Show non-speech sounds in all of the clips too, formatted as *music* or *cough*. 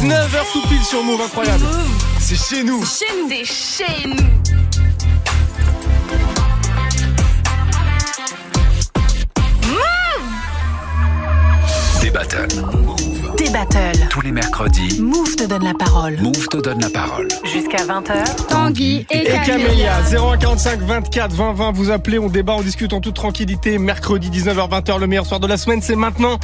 19h tout pile sur Move, incroyable. C'est chez nous. Chez nous. C'est chez nous. Des battles. Des battles. Tous les mercredis, Move te donne la parole. Move te donne la parole. Jusqu'à 20h. Tanguy et, Et Camélia, 0145 24 20 20, vous appelez, on débat, on discute en toute tranquillité. Mercredi 19h 20h, le meilleur soir de la semaine, c'est maintenant.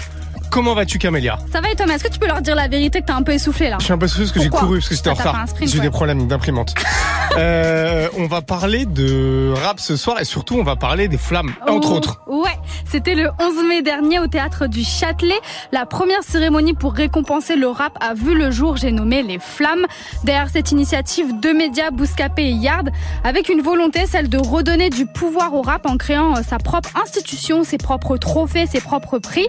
Comment vas-tu Camélia? Ça va et Thomas, est-ce que tu peux leur dire la vérité que t'es un peu essoufflé là? Je suis un peu soucieux parce que j'ai couru parce que j'étais en retard. J'ai ouais. des problèmes d'imprimante. *laughs* euh, on va parler de rap ce soir et surtout on va parler des flammes, entre Oh, autres. Ouais, c'était le 11 mai dernier au théâtre du Châtelet. La première cérémonie pour récompenser le rap a vu le jour, j'ai nommé les Flammes. Derrière cette initiative, deux médias, Bouscapé et Yard, avec une volonté, celle de redonner du pouvoir au rap en créant euh, sa propre institution, ses propres trophées, ses propres prix.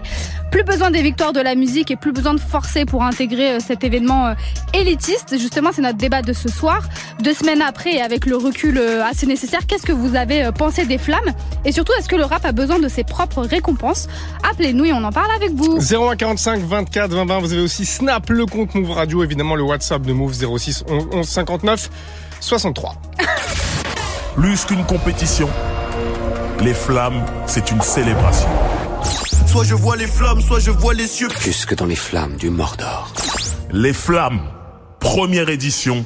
Plus besoin des victoires de la musique et plus besoin de forcer pour intégrer euh, cet événement euh, élitiste. Justement, c'est notre débat de ce soir. Deux semaines après et avec le recul euh, assez nécessaire, qu'est-ce que vous avez pensé des flammes? Et surtout, est-ce que le rap a besoin de ses propres récompenses? Appelez-nous et on en parle avec vous. 0145 24 20 20, vous avez aussi Snap, le compte Move Radio, évidemment le WhatsApp de Move 06 11 59 63. Plus qu'une compétition, les flammes, c'est une célébration. Soit je vois les flammes, soit je vois les cieux. Jusque dans les flammes du Mordor. Les flammes, première édition,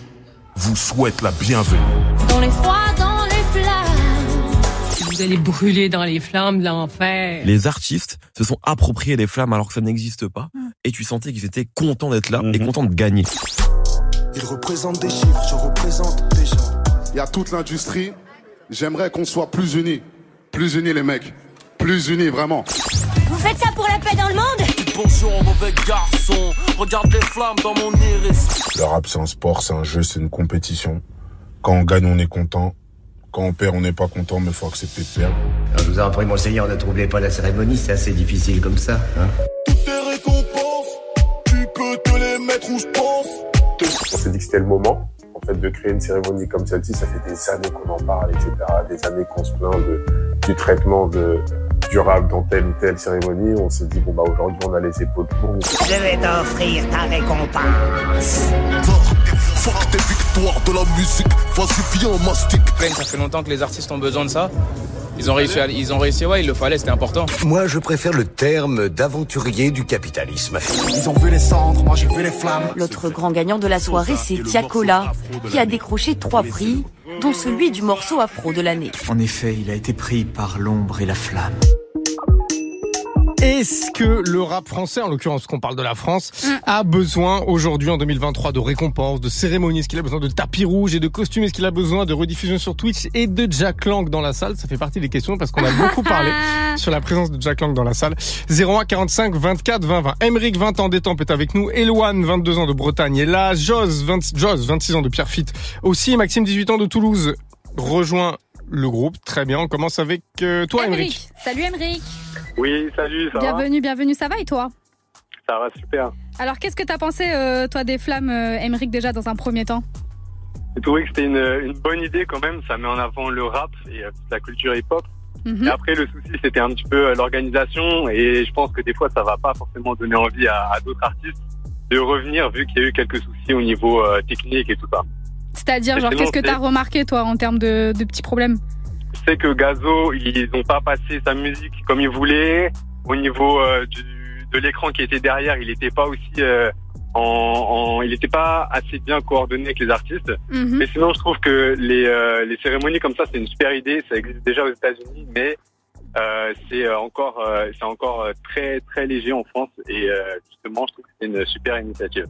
vous souhaite la bienvenue. Dans les froids, dans les flammes. Vous allez brûler dans les flammes de l'enfer. Les artistes se sont appropriés les flammes alors que ça n'existe pas. Et tu sentais qu'ils étaient contents d'être là et contents de gagner. Ils représentent des chiffres, je représente des gens. Il y a toute l'industrie. J'aimerais qu'on soit plus unis. Plus unis, les mecs. Plus unis, vraiment. Vous faites ça pour la paix dans le monde Bonjour, mauvais garçon. Regarde les flammes dans mon iris. Le rap, c'est un sport, c'est un jeu, c'est une compétition. Quand on gagne, on est content. Quand on perd, on n'est pas content, mais faut accepter de perdre. Je vous en prie, monseigneur, ne troublez pas la cérémonie, c'est assez difficile comme ça. Hein Toutes tes récompenses, tu peux te les mettre où je pense. On s'est dit que c'était le moment, en fait, de créer une cérémonie comme celle-ci. Ça fait des années qu'on en parle, etc. Des années qu'on se plaint de, du traitement de, du rap dans telle ou telle cérémonie. On s'est dit, bon, bah, aujourd'hui, on a les épaules pour nous. Je vais t'offrir ta récompense. Fuck tes victoires de la musique, vas-y viens mastic. Ça fait longtemps que les artistes ont besoin de ça. Ils ont réussi, à- ils ont réussi, ouais, il le fallait, c'était important. Moi, je préfère le terme d'aventurier du capitalisme. Ils ont vu les cendres, moi j'ai vu les flammes. L'autre grand gagnant de la soirée, c'est Tiakola, qui a décroché trois prix, dont celui du morceau afro de l'année. En effet, il a été pris par l'ombre et la flamme. Est-ce que le rap français, en l'occurrence qu'on parle de la France, a besoin aujourd'hui en 2023 de récompenses, de cérémonies? Est-ce qu'il a besoin de tapis rouges et de costumes? Est-ce qu'il a besoin de rediffusion sur Twitch et de Jack Lang dans la salle? Ça fait partie des questions parce qu'on a beaucoup parlé *laughs* sur la présence de Jack Lang dans la salle. 01 45 24 20 20. Emeric 20 ans d'Étampes est avec nous. Eloane 22 ans de Bretagne est là. Jos 20, Jos 26 ans de Pierrefitte aussi. Maxime 18 ans de Toulouse rejoint le groupe. Très bien. On commence avec euh, toi, Emeric. Salut Émeric. Oui, salut, ça Bienvenue, bienvenue. Ça va et toi? Ça va super. Alors, qu'est-ce que t'as pensé, euh, toi, des flammes, euh, Émeric, déjà dans un premier temps? J'ai trouvé que c'était une, une bonne idée quand même. Ça met en avant le rap et euh, la culture hip-hop. Mhm. Et après, le souci, c'était un petit peu euh, l'organisation. Et je pense que des fois, ça va pas forcément donner envie à, à d'autres artistes de revenir vu qu'il y a eu quelques soucis au niveau euh, technique et tout ça. C'est-à-dire, genre, qu'est-ce que t'as remarqué, toi, en termes de, de petits problèmes? Sais que Gazo, ils n'ont pas passé sa musique comme ils voulaient. Au niveau euh, du, de l'écran qui était derrière, il n'était pas aussi euh, en, en- il n'était pas assez bien coordonné avec les artistes. Mhm. Mais sinon, je trouve que les, euh, les cérémonies comme ça, c'est une super idée. Ça existe déjà aux États-Unis, mais euh, c'est euh, encore, euh, c'est encore euh, très très léger en France. Et euh, justement, je trouve que c'est une super initiative.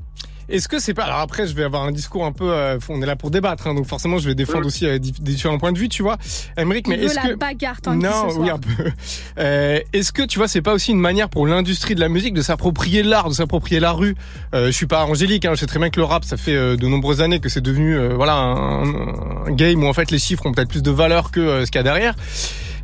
Est-ce que c'est pas alors après je vais avoir un discours un peu euh, on est là pour débattre hein, donc forcément je vais défendre aussi euh, di- différents points de vue tu vois. Emeric mais est-ce la que bagarre, non ce oui un peu. *laughs* Euh, est-ce que tu vois c'est pas aussi une manière pour l'industrie de la musique de s'approprier l'art de s'approprier la rue? Euh, je suis pas angélique hein, je sais très bien que le rap ça fait euh, de nombreuses années que c'est devenu euh, voilà un, un game où en fait les chiffres ont peut-être plus de valeur que ce qu'il y a derrière.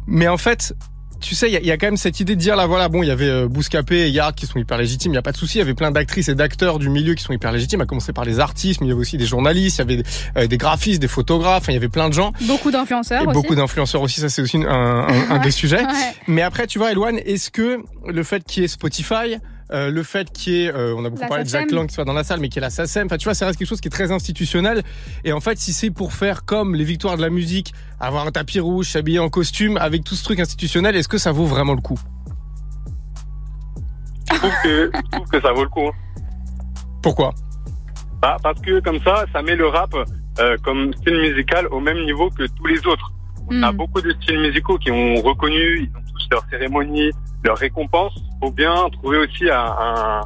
Mais en fait tu sais, il y, a- il y a quand même cette idée de dire là, voilà, bon, il y avait euh, Bouscapé et Yard qui sont hyper légitimes, il y a pas de souci. Il y avait plein d'actrices et d'acteurs du milieu qui sont hyper légitimes, à commencer par les artistes, mais il y avait aussi des journalistes, il y avait euh, des graphistes, des photographes, enfin, il y avait plein de gens. Beaucoup d'influenceurs Et aussi. beaucoup d'influenceurs aussi, ça c'est aussi un, un- un *laughs* des sujets. Ouais. Mais après, tu vois, Eloane, est-ce que le fait qu'il y ait Spotify, euh, le fait qu'il y ait, euh, on a beaucoup La parlé de Jack. Lang qui soit dans la salle, mais qu'il y ait la SACEM. Enfin, tu vois, ça reste quelque chose qui est très institutionnel. Et en fait, si c'est pour faire comme les victoires de la musique, avoir un tapis rouge, s'habiller en costume, avec tout ce truc institutionnel, est-ce que ça vaut vraiment le coup? Je trouve que, je trouve que ça vaut le coup. Pourquoi? Bah, parce que comme ça, ça met le rap euh, comme style musical au même niveau que tous les autres. On a Hmm. beaucoup de styles musicaux qui ont reconnu, ils ont tous leur cérémonie, leur récompense. Faut bien trouver aussi un, un-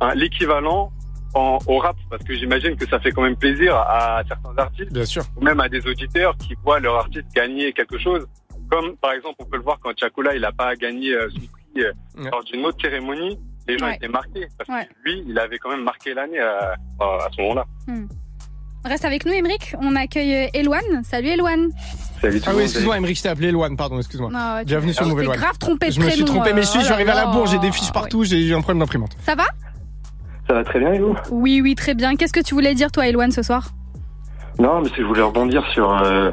un- l'équivalent en, au rap, parce que j'imagine que ça fait quand même plaisir à certains artistes, Bien sûr. ou même à des auditeurs qui voient leur artiste gagner quelque chose. Comme par exemple, on peut le voir quand Chakola, il a pas gagné euh, son prix euh, Ouais. lors d'une autre cérémonie, les gens Ouais. étaient marqués, parce Ouais. que lui, il avait quand même marqué l'année à, à ce moment-là. Reste avec nous, Émeric. On accueille euh, Eloane. Salut, Eloane. Salut tout Ah le oui, excuse-moi, Emmerich, je t'ai appelé Eloane, pardon, excuse-moi. Ah ouais, Bienvenue sur tu Mauvais t'es Loane. grave trompé de Je me suis prénom, trompé, mais euh, je suis, je suis oh arrivé à la bourre, j'ai des fiches partout, j'ai eu un problème d'imprimante. Ça va? Ça va très bien et vous? Oui, oui, très bien. Qu'est-ce que tu voulais dire, toi, Eloane, ce soir? Non, mais je voulais rebondir sur. euh,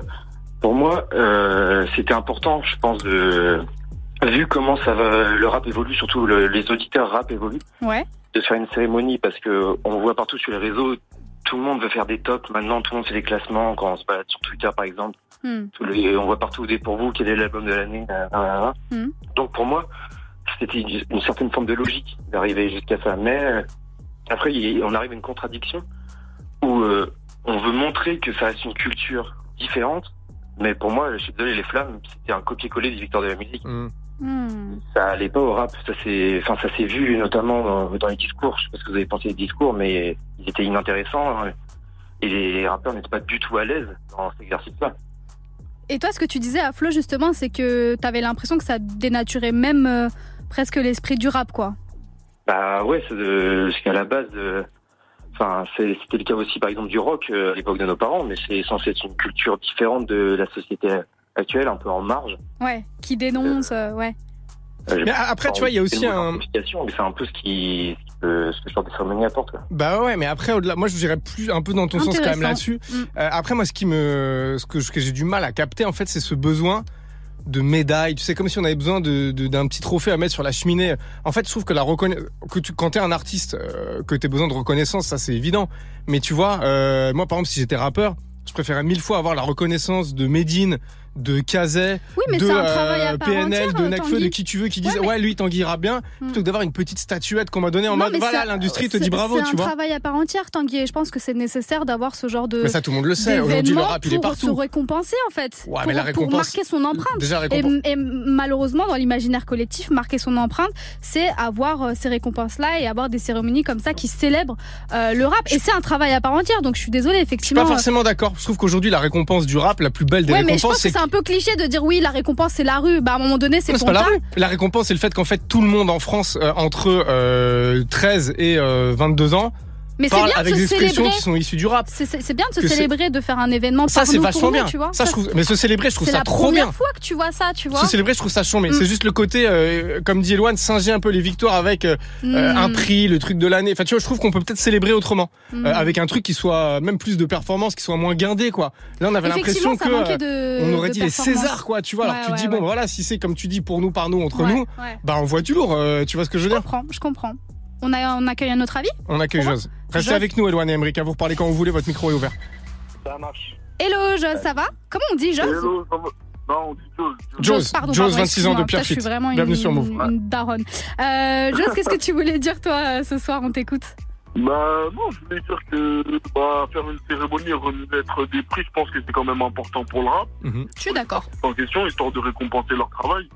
pour moi, euh, c'était important, je pense, de vu comment ça va, le rap évolue, surtout le- les auditeurs rap évoluent, Ouais. de faire une cérémonie parce que on voit partout sur les réseaux, tout le monde veut faire des tops. Maintenant, tout le monde fait des classements quand on se balade sur Twitter, par exemple. Hmm. Tous les, on voit partout des pour vous quel est l'album de l'année. Hmm. Donc pour moi, c'était une, une certaine forme de logique d'arriver jusqu'à ça. Mais euh, après, il- on arrive à une contradiction où euh, on veut montrer que ça reste une culture différente. Mais pour moi, je suis désolé, les flammes, c'était un copier-coller des victoires de la musique. Hmm. Hmm. Ça allait pas au rap. Ça s'est, enfin, ça s'est vu notamment dans, dans les discours. Je sais pas ce que vous avez pensé des discours, mais ils étaient inintéressants. hein. Et les rappeurs n'étaient pas du tout à l'aise dans cet exercice-là. Et toi, ce que tu disais à Flo, justement, c'est que t'avais l'impression que ça dénaturait même euh, presque l'esprit du rap, quoi. Bah ouais, c'est de- parce qu'à la base, euh, enfin, c'était le cas aussi par exemple du rock euh, à l'époque de nos parents, mais c'est censé être une culture différente de la société actuelle, un peu en marge. Ouais. Qui dénonce, euh, ouais. Euh, Mais après, tu vois, il y a aussi un- c'est un peu ce qui, Quoi. Bah ouais, mais après, au-delà, moi je dirais plus un peu dans ton sens quand même là-dessus. Mm. Euh, après, moi, ce qui me, ce que, j'ai du mal à capter, en fait, c'est ce besoin de médaille. Tu sais, comme si on avait besoin de, de- d'un petit trophée à mettre sur la cheminée. En fait, je trouve que la reconnaissance, que tu, quand t'es un artiste, euh, que t'aies besoin de reconnaissance, ça c'est évident. Mais tu vois, euh, moi, par exemple, si j'étais rappeur, je préférais mille fois avoir la reconnaissance de Medine, de Oui, mais de c'est un PNL, entière, de euh, Necfeu, de Tanguy. qui tu veux, qui disent Ouais, lui il t'enguillera bien, Hmm. plutôt que d'avoir une petite statuette qu'on m'a donnée en Non, mode voilà, l'industrie te c'est- dit bravo, C'est tu un vois. travail à part entière, Tanguy, et je pense que c'est nécessaire d'avoir ce genre de. Mais ça, tout le monde le sait. Aujourd'hui, le rap, il est pour se partout. récompenser, en fait. Ouais, pour, mais la pour récompense- marquer son empreinte. Déjà, Et, et malheureusement, dans l'imaginaire collectif, marquer son empreinte, c'est avoir euh, ces récompenses-là et avoir des cérémonies comme ça qui célèbrent euh, le rap. Et c'est un travail à part entière, donc je suis désolée, Je suis effectivement. pas forcément d'accord. Je trouve qu'aujourd'hui, la récompense du rap, la plus belle des récompenses, c'est c'est un peu cliché de dire oui, la récompense c'est la rue. Bah, à un moment donné, c'est ton c'est pas la rue. La récompense, c'est le fait qu'en fait, tout le monde en France, euh, entre euh, 13 et euh, 22 ans, Mais c'est parle bien de avec se des expressions qui sont issues du rap. C'est- C'est c'est bien de se c'est- célébrer, de faire un événement Ça, c'est vachement bien. tu vois. Ça, je trouve, mais se célébrer, je trouve c'est ça la trop première bien. fois que tu vois ça, tu vois. Se célébrer, je trouve ça chiant, mais Mm. c'est juste le côté, euh, comme dit Eloane, singer un peu les victoires avec euh, euh, Mm. un prix, le truc de l'année. Enfin, tu vois, je trouve qu'on peut peut-être célébrer autrement, Mm. avec un truc qui soit même plus de performance, qui soit moins guindé, quoi. Là, on avait l'impression que de- on aurait de dit les. Césars, quoi. Tu vois, alors tu dis bon, ouais. voilà, si c'est comme tu dis pour nous, par nous, entre nous, bah on voit du lourd. tu vois ce que je veux Je dire comprends, je comprends. On, a, on accueille un autre avis On accueille Jose. Restez Jose. avec nous, Eloane et Emmerich, à vous reparler quand vous voulez. Votre micro est ouvert. Ça marche. Hello, Jos, ça va? Comment on dit, Jos Hello, ça va? Non, on dit Joe. Jose, pardon, Jose, pardon, 26 ans de. Pierre Putain, Je suis Fit. vraiment Bienvenue une, sur Move. une daronne. Euh, Jos, qu'est-ce que tu voulais dire, toi, euh, ce soir On t'écoute? Bah non, je voulais dire que bah, faire une cérémonie et remettre des prix, je pense que c'est quand même important pour le rap. Mhm. Je suis d'accord. en question, histoire de récompenser leur travail.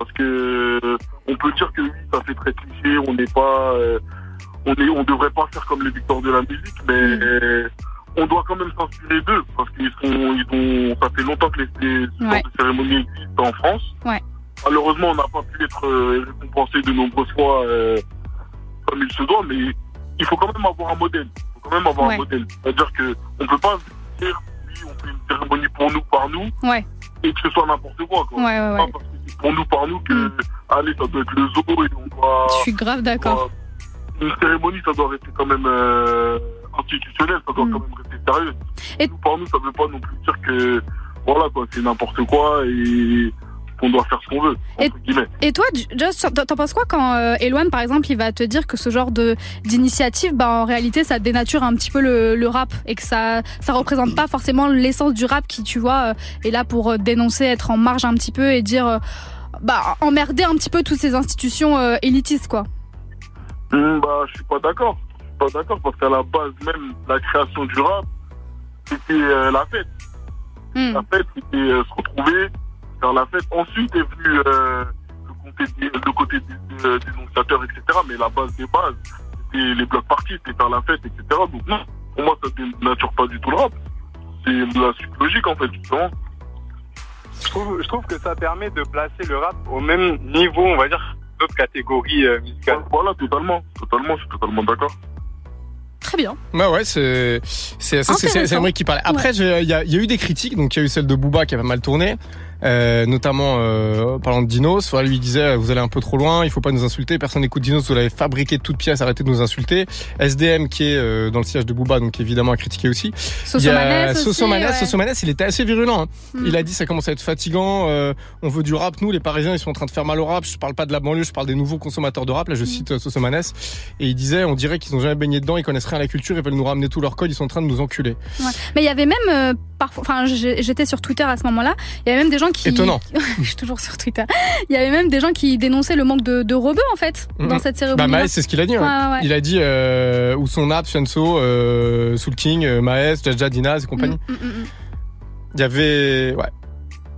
Parce que on peut dire que oui, ça fait très cliché, on n'est pas, euh, on est, on devrait pas faire comme les victoires de la musique, mais euh, on doit quand même s'inspirer d'eux parce qu'ils sont, ils ont, ça fait longtemps que les, les Ouais. de cérémonies existent en France. Ouais. Malheureusement, on n'a pas pu être euh, récompensé de nombreuses fois euh, comme il se doit, mais il faut quand même avoir un modèle. Il faut quand même avoir Ouais. un modèle. C'est-à-dire que on peut pas dire oui, on fait une cérémonie pour nous, par nous, Ouais, et que ce soit n'importe quoi. quoi. ouais, ouais. ouais. Pas parce pour nous, par nous, que Mm. allez, ça doit être le zoo et on doit. Je suis grave d'accord. Une cérémonie, ça doit rester quand même euh, institutionnel, ça doit Mm. quand même rester sérieux. Et- Nous, par nous, ça veut pas non plus dire que voilà quoi, c'est n'importe quoi et qu'on doit faire ce qu'on veut. Et, entre guillemets. et toi, Just, t'en penses quoi quand euh, Eloane, par exemple, il va te dire que ce genre de d'initiative, bah, en réalité, ça dénature un petit peu le, le rap et que ça ça représente pas forcément l'essence du rap qui, tu vois, euh, est là pour euh, dénoncer, être en marge un petit peu et dire, euh, bah, emmerder un petit peu toutes ces institutions euh, élitistes, quoi. Hum, bah, je suis pas d'accord. Je suis pas d'accord parce qu'à la base même, la création du rap, c'était euh, la fête. Hmm. La fête, c'était euh, se retrouver, faire la fête. Ensuite est venu euh, le côté, des- le côté des, euh, des dénonciateurs, etc. Mais la base des bases, c'était les blocs parties, c'était faire la fête, etc. Donc non, pour moi, ça dénature pas du tout le rap. C'est de la suite logique, en fait, justement. Je trouve, je trouve que ça permet de placer le rap au même niveau, on va dire, d'autres catégories euh, musicales. Voilà, totalement. Totalement, je suis totalement d'accord. Très bien. Bah ouais, c'est c'est c'est- qui parlait. Après, Ouais. j'ai- il y, a, il y a eu des critiques, donc il y a eu celle de Booba qui a pas mal tourné, euh, notamment euh, parlant de Dinos. Voilà, lui disait vous allez un peu trop loin, il faut pas nous insulter, personne n'écoute Dinos, vous l'avez fabriqué de toutes pièces, arrêtez de nous insulter. SDM qui est euh, dans le siège de Booba, donc évidemment à critiquer aussi. Soso Il y a Maness aussi, Soso Maness, ouais. Soso Maness, il était assez virulent. hein. Hmm. Il a dit ça commence à être fatigant, euh, on veut du rap, nous les Parisiens ils sont en train de faire mal au rap. Je parle pas de la banlieue, je parle des nouveaux consommateurs de rap. Là je cite euh, Soso Maness et il disait on dirait qu'ils ont jamais baigné dedans, ils connaissent rien à la culture, ils veulent nous ramener tout leur code, ils sont en train de nous enculer. Ouais. Mais il y avait même euh, parfois, enfin j'étais sur Twitter à ce moment-là, il y avait même des gens qui Étonnant. *laughs* je suis toujours sur Twitter. Il y avait même des gens qui dénonçaient le manque de, de rebeux en fait dans Mhm. cette Bah cérémonie. Maes, c'est ce qu'il a dit. hein. Ouais, ouais, ouais. Il a dit euh, où sont Naps, Fianso, euh, Soul King, euh, Maes, Jaja, Dinaz et compagnie. Mm, mm, mm. Il y avait ouais.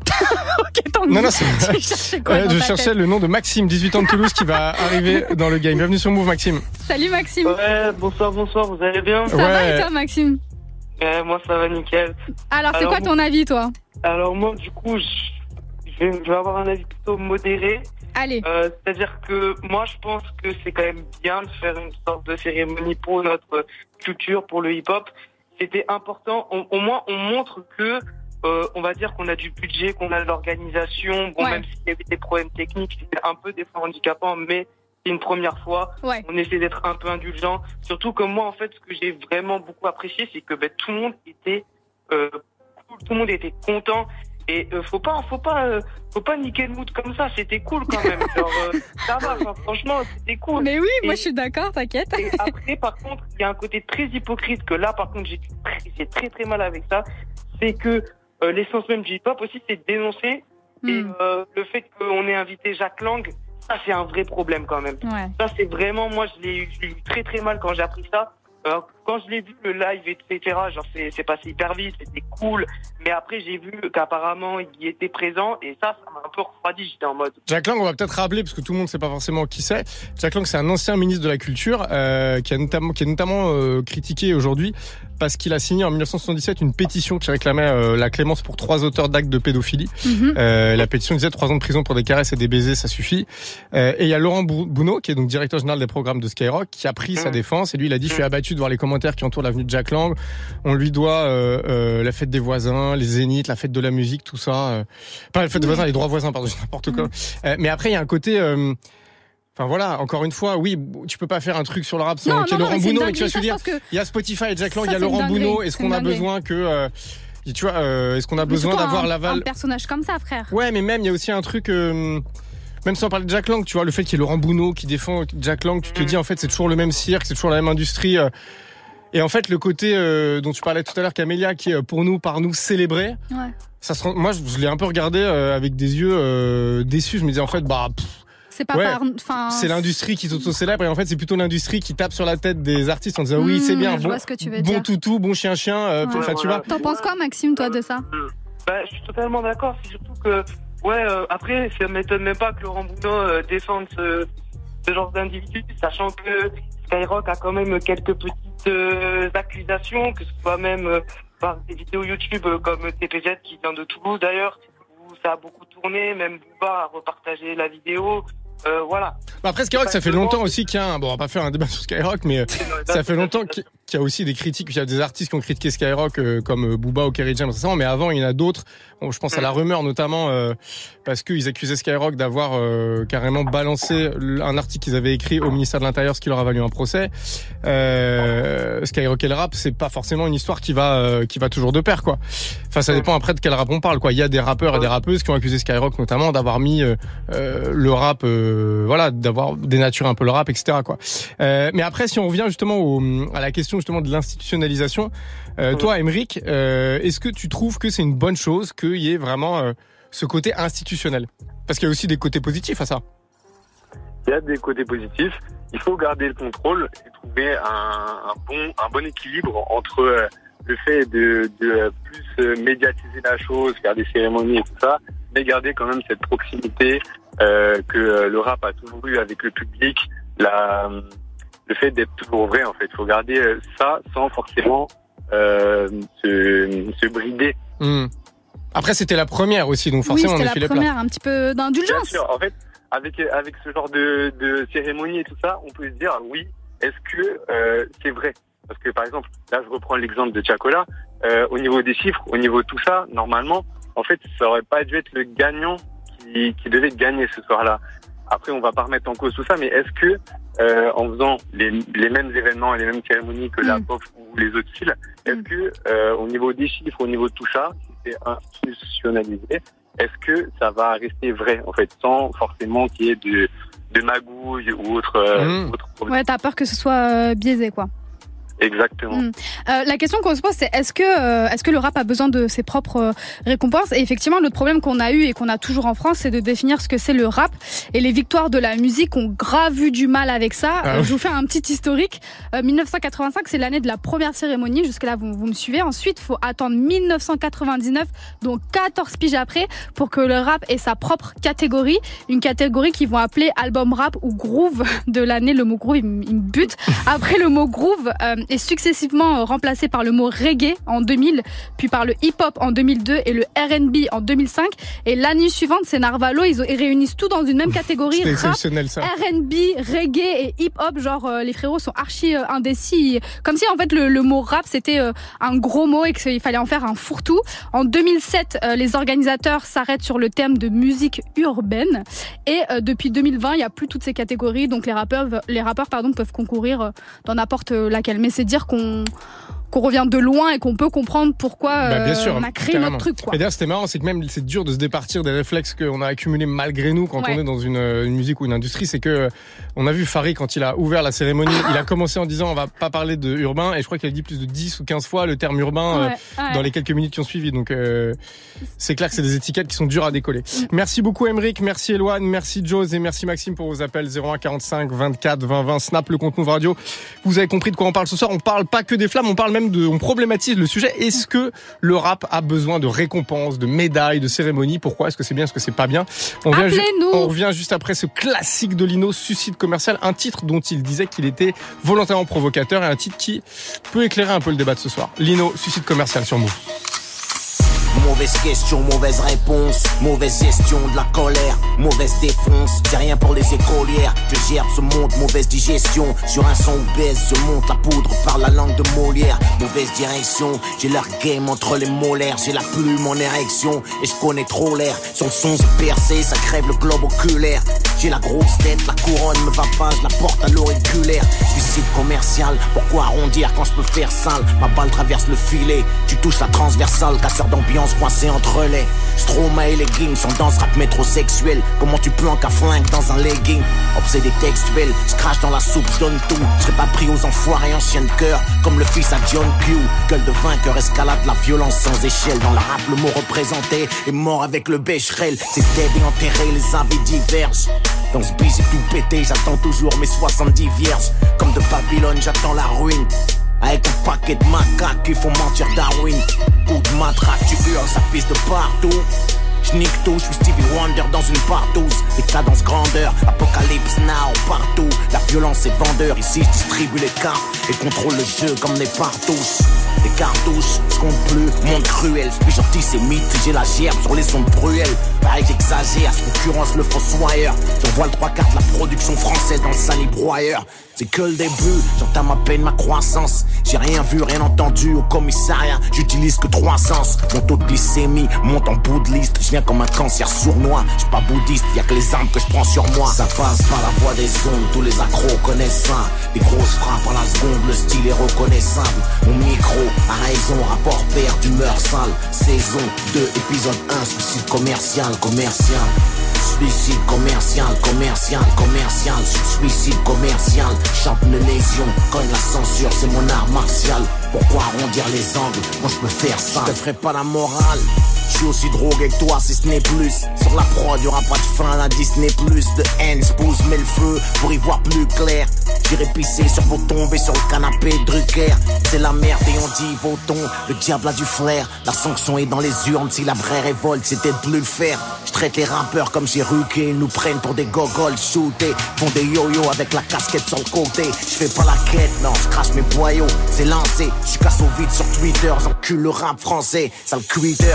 *laughs* ok, tant Non non, c'est *laughs* cherchais quoi Ouais, dans je cherchais tête le nom de Maxime, 18 ans de Toulouse, qui va arriver dans le game. Bienvenue sur Move, Maxime. Salut Maxime. Ouais, bonsoir, bonsoir, vous allez bien? Ça va et toi Maxime? Ouais, moi ça va nickel. Alors c'est quoi ton avis toi? Alors moi du coup, je vais, je vais avoir un avis plutôt modéré. Allez. Euh, C'est-à-dire que moi je pense que c'est quand même bien de faire une sorte de cérémonie pour notre culture, pour le hip-hop. C'était important, au, au moins on montre que euh, on va dire qu'on a du budget, qu'on a de l'organisation. Bon, Ouais. même s'il y avait des problèmes techniques, c'était un peu des fois handicapant, mais c'est une première fois. Ouais. On essaie d'être un peu indulgent. Surtout que moi, en fait, ce que j'ai vraiment beaucoup apprécié, c'est que ben, tout le monde était euh, cool, tout le monde était content. Et euh, faut pas, faut pas, euh, faut pas niquer le mood comme ça. C'était cool quand même. *laughs* Genre, euh, ça va, enfin, franchement, c'était cool. Mais oui, moi Et- je suis d'accord, t'inquiète. et après, par contre, il y a un côté très hypocrite que là, par contre, j'ai j'ai très très mal avec ça. C'est que euh, l'essence même du hip-hop aussi, c'est de dénoncer. Et Hmm. euh, le fait qu'on ait invité Jacques Lang, ça c'est un vrai problème quand même. Ouais. Ça c'est vraiment, moi je l'ai eu, je l'ai eu très très mal quand j'ai appris ça. Euh, quand je l'ai vu le live etc, genre c'est passé hyper vite, c'était cool. Mais après j'ai vu qu'apparemment il y était présent et ça, ça m'a un peu refroidi. J'étais en mode. Jack Lang, on va peut-être rappeler parce que tout le monde ne sait pas forcément qui c'est. Jack Lang, c'est un ancien ministre de la Culture euh, qui a notamment qui est notamment euh, critiqué aujourd'hui parce qu'il a signé en 1977 une pétition qui réclamait euh, la clémence pour trois auteurs d'actes de pédophilie. Mhm. Euh, la pétition disait trois ans de prison pour des caresses et des baisers, ça suffit. Euh, et il y a Laurent Bou- Bounot, qui est donc directeur général des programmes de Skyrock, qui a pris sa défense et lui il a dit je suis abattu de voir les commentaires qui entourent l'avenue de Jack Lang. On lui doit euh, euh, la fête des voisins, les zéniths, la fête de la musique, tout ça. Euh, pas la fête des voisins, les droits voisins, pardon, *laughs* n'importe quoi. Euh, mais après il y a un côté. Euh, Enfin voilà, encore une fois, oui, tu peux pas faire un truc sur le rap sans Non, qu'il y ait Laurent Bounot, mais tu veux ça, dire Il y a Spotify et Jack Lang, il y a Laurent Bounot. Est-ce c'est qu'on une a besoin que euh, tu vois, euh, est-ce qu'on a Mais besoin d'avoir l'aval Un personnage comme ça, frère. Ouais, mais même il y a aussi un truc. euh, même sans parler de Jack Lang, tu vois, le fait qu'il y ait Laurent Bounot qui défend Jack Lang, tu te dis en fait c'est toujours le même cirque, c'est toujours la même industrie. euh. et en fait, le côté euh, dont tu parlais tout à l'heure, Camélia, qui est euh, pour nous, par nous, célébré, Ouais. ça se rend- moi je, je l'ai un peu regardé euh, avec des yeux euh, déçus. Je me disais en fait, bah. pff, C'est pas Ouais. par. Enfin. c'est l'industrie qui s'auto-célèbre et en fait c'est plutôt l'industrie qui tape sur la tête des artistes en disant oui c'est bien je bon, ce que tu veux bon dire. toutou bon chien chien euh, Ouais. enfin tu vois T'en penses quoi, Maxime, toi, de ça Bah, je suis totalement d'accord. C'est surtout que, ouais, euh, après, ça m'étonne même pas que Laurent Bounot euh, défende ce, ce genre d'individu, sachant que Skyrock a quand même quelques petites euh, accusations, que ce soit même euh, par des vidéos YouTube euh, comme TPZ qui vient de Toulouse d'ailleurs, où ça a beaucoup tourné, même Booba a repartagé la vidéo. Euh, voilà. Bah après Skyrock, ça fait longtemps aussi qu'il y a un... Bon, on va pas faire un débat sur Skyrock, mais euh, ça fait longtemps qu'il qu'il y a aussi des critiques, il y a des artistes qui ont critiqué Skyrock euh, comme euh, Booba ou Kerry James récemment, mais avant il y en a d'autres. Je pense à la rumeur notamment euh, parce qu'ils accusaient Skyrock d'avoir euh, carrément balancé un article qu'ils avaient écrit au ministère de l'Intérieur, ce qui leur a valu un procès. Skyrock et le rap, c'est pas forcément une histoire qui va qui va toujours de pair quoi. Enfin, ça dépend après de quel rap on parle quoi. Il y a des rappeurs et des rappeuses qui ont accusé Skyrock notamment d'avoir mis le rap, voilà, d'avoir dénaturé un peu le rap, etc. Quoi. Mais après, si on revient justement au, à la question justement de l'institutionnalisation, euh, toi, Emeric, euh, est-ce que tu trouves que c'est une bonne chose qu'il y ait vraiment euh, ce côté institutionnel? Parce qu'il y a aussi des côtés positifs à ça. Il y a des côtés positifs. Il faut garder le contrôle et trouver un, un bon, un bon équilibre entre le fait de, de plus médiatiser la chose, faire des cérémonies et tout ça, mais garder quand même cette proximité que le rap a toujours eu avec le public, la, le fait d'être toujours vrai en fait. Il faut garder euh, ça sans forcément euh, se, se brider. Hmm. Après, c'était la première aussi, donc forcément oui, on c'était est la filé plat. première, un petit peu Bien d'indulgence. sûr, en fait, avec avec ce genre de, de cérémonie et tout ça, on peut se dire oui, est-ce que euh, c'est vrai? Parce que par exemple, là je reprends l'exemple de Chacola, euh, au niveau des chiffres, au niveau de tout ça, normalement, en fait, ça aurait pas dû être le gagnant qui, qui devait gagner ce soir-là. Après, on va pas remettre en cause tout ça, mais est-ce que euh, en faisant les, les mêmes événements et les mêmes cérémonies que la pop ou les autres styles, est-ce que euh, au niveau des chiffres, au niveau de tout ça, si c'est institutionnalisé, est-ce que ça va rester vrai en fait, sans forcément qu'il y ait de, de magouilles ou autre, euh, autre problème? Ouais, t'as peur que ce soit euh, biaisé, quoi. Exactement. Mm. Euh, la question qu'on se pose, c'est est-ce que, euh, est-ce que le rap a besoin de ses propres euh, récompenses? Et effectivement, l'autre problème qu'on a eu et qu'on a toujours en France, c'est de définir ce que c'est le rap. Et les victoires de la musique ont grave eu du mal avec ça. Ah Euh, oui. je vous fais un petit historique. Euh, 1985, c'est l'année de la première cérémonie. Jusque-là, vous, vous me suivez. Ensuite, faut attendre 1999, donc 14 piges après, pour que le rap ait sa propre catégorie. Une catégorie qu'ils vont appeler album rap ou groove *laughs* de l'année. Le mot groove, il, me- il me bute. Après, le mot groove euh, est successivement euh, remplacé par le mot reggae en 2000, puis par le hip-hop en 2002 et le R&B en 2005. Et l'année suivante, c'est Narvalo. Ils, réunissent tout dans une même catégorie. Exceptionnel, ça. R&B, reggae et hip-hop. Genre, euh, les frérots sont archi euh, indécis. Comme si, en fait, le, le mot rap, c'était euh, un gros mot et qu'il fallait en faire un fourre-tout. En 2007, euh, les organisateurs s'arrêtent sur le thème de musique urbaine. Et depuis 2020, il n'y a plus toutes ces catégories. Donc, les rappeurs, les rappeurs pardon, peuvent concourir dans n'importe laquelle. Mais c'est dire qu'on qu'on revient de loin et qu'on peut comprendre pourquoi Bah, bien euh, sûr, on a créé carrément. notre truc. Quoi. Et d'ailleurs, c'était marrant, c'est que même c'est dur de se départir des réflexes qu'on a accumulés malgré nous quand Ouais. on est dans une, euh, une musique ou une industrie. C'est que euh, on a vu Farid quand il a ouvert la cérémonie, il a commencé en disant on va pas parler de urbain et je crois qu'il a dit plus de 10 ou 15 fois le terme urbain euh, Ouais, dans les quelques minutes qui ont suivi. Donc euh, c'est clair que c'est des étiquettes qui sont dures à décoller. Mm. Merci beaucoup Emeric, merci Eloane, merci Jose et merci Maxime pour vos appels 01 45 24 20 20 Snap le compte Move Radio. Vous avez compris de quoi on parle ce soir. On parle pas que des flammes, on parle même de, on problématise le sujet. Est-ce que le rap a besoin de récompenses, de médailles, de cérémonies? Pourquoi? Est-ce que c'est bien? Est-ce que c'est pas bien? On vient, on revient juste après ce classique de Lino, Suicide commercial, un titre dont il disait qu'il était volontairement provocateur et un titre qui peut éclairer un peu le débat de ce soir. Lino, Suicide commercial sur Move. Mauvaise question, mauvaise réponse, mauvaise gestion de la colère, mauvaise défonce, j'ai rien pour les écolières, je gerbe ce monde, mauvaise digestion, sur un son baisse, je monte la poudre par la langue de Molière, mauvaise direction, j'ai leur game entre les molaires, j'ai la plume en érection, et je connais trop l'air, le son c'est percé, ça crève le globe oculaire, j'ai la grosse tête, la couronne me va pas, je la porte à l'auriculaire, suicide commercial, pourquoi arrondir quand je peux faire sale, ma balle traverse le filet, tu touches la transversale, casseur d'ambiance coincé entre les Stroma et leggings, sans danse rap métrosexuel. Comment tu planques à flingue dans un legging? Obsédé textuel, je dans la soupe, donne tout. Je pas pris aux enfoirés anciens de cœur Comme le fils à John Q Gueule de vainqueur, escalade la violence sans échelle. Dans le rap, le mot représenté est mort avec le bécherel. C'est et enterré, les avis divergent. Dans ce bis, j'ai tout pété, j'attends toujours mes 70 vierges. Comme de Babylone, j'attends la ruine avec un paquet de macaques qui font mentir Darwin. Coup de matraque, tu hurles, ça pisse de partout. J'nique tout, j'suis Stevie Wonder dans une partouze. Les cadences grandeur, apocalypse now partout. La violence est vendeur, ici je distribue les cartes Et contrôle le jeu comme des partous des cartouches, je compte plus, monde cruel, suis antisémite, j'ai la gerbe sur les ondes bruelles. Pareil, j'exagère, je concurrence le fossoyeur. J'envoie le trois quarts de la production française dans le salibroyeur. C'est que le début, j'entame à peine ma croissance. J'ai rien vu, rien entendu au commissariat. J'utilise que trois sens. Mon taux de glycémie monte en bout de liste. Je viens comme un cancer sournois. Je suis pas bouddhiste, y a que les armes que je prends sur moi. Ça passe par la voie des ondes, tous les accros connaissent ça. Des grosses frappes à la seconde, le style est reconnaissable. Mon micro a raison, rapport père d'humeur sale. Saison 2, épisode 1, suicide commercial, commercial. Suicide commercial, commercial, commercial, suicide commercial, chante une lésion, cogne la censure, c'est mon art martial. Pourquoi arrondir les angles Moi je peux faire ça, je te ferai pas la morale. Je suis aussi drogué que toi si ce n'est plus. Sur la prod y'aura pas de fin à Disney plus De haine. Spouze met le feu pour y voir plus clair. J'irai pisser sur vos tombes et sur le canapé Drucker. C'est la merde et on dit votons. Le diable a du flair. La sanction est dans les urnes. Si la vraie révolte c'était de plus le faire. Je traite les rappeurs comme j'ai ruqué Ils nous prennent pour des gogoles shootés. Font des yo-yo avec la casquette sur le côté. Je fais pas la quête non je crache mes boyaux. C'est lancé Je casse au vide sur Twitter J'encule le rap français Sale quitter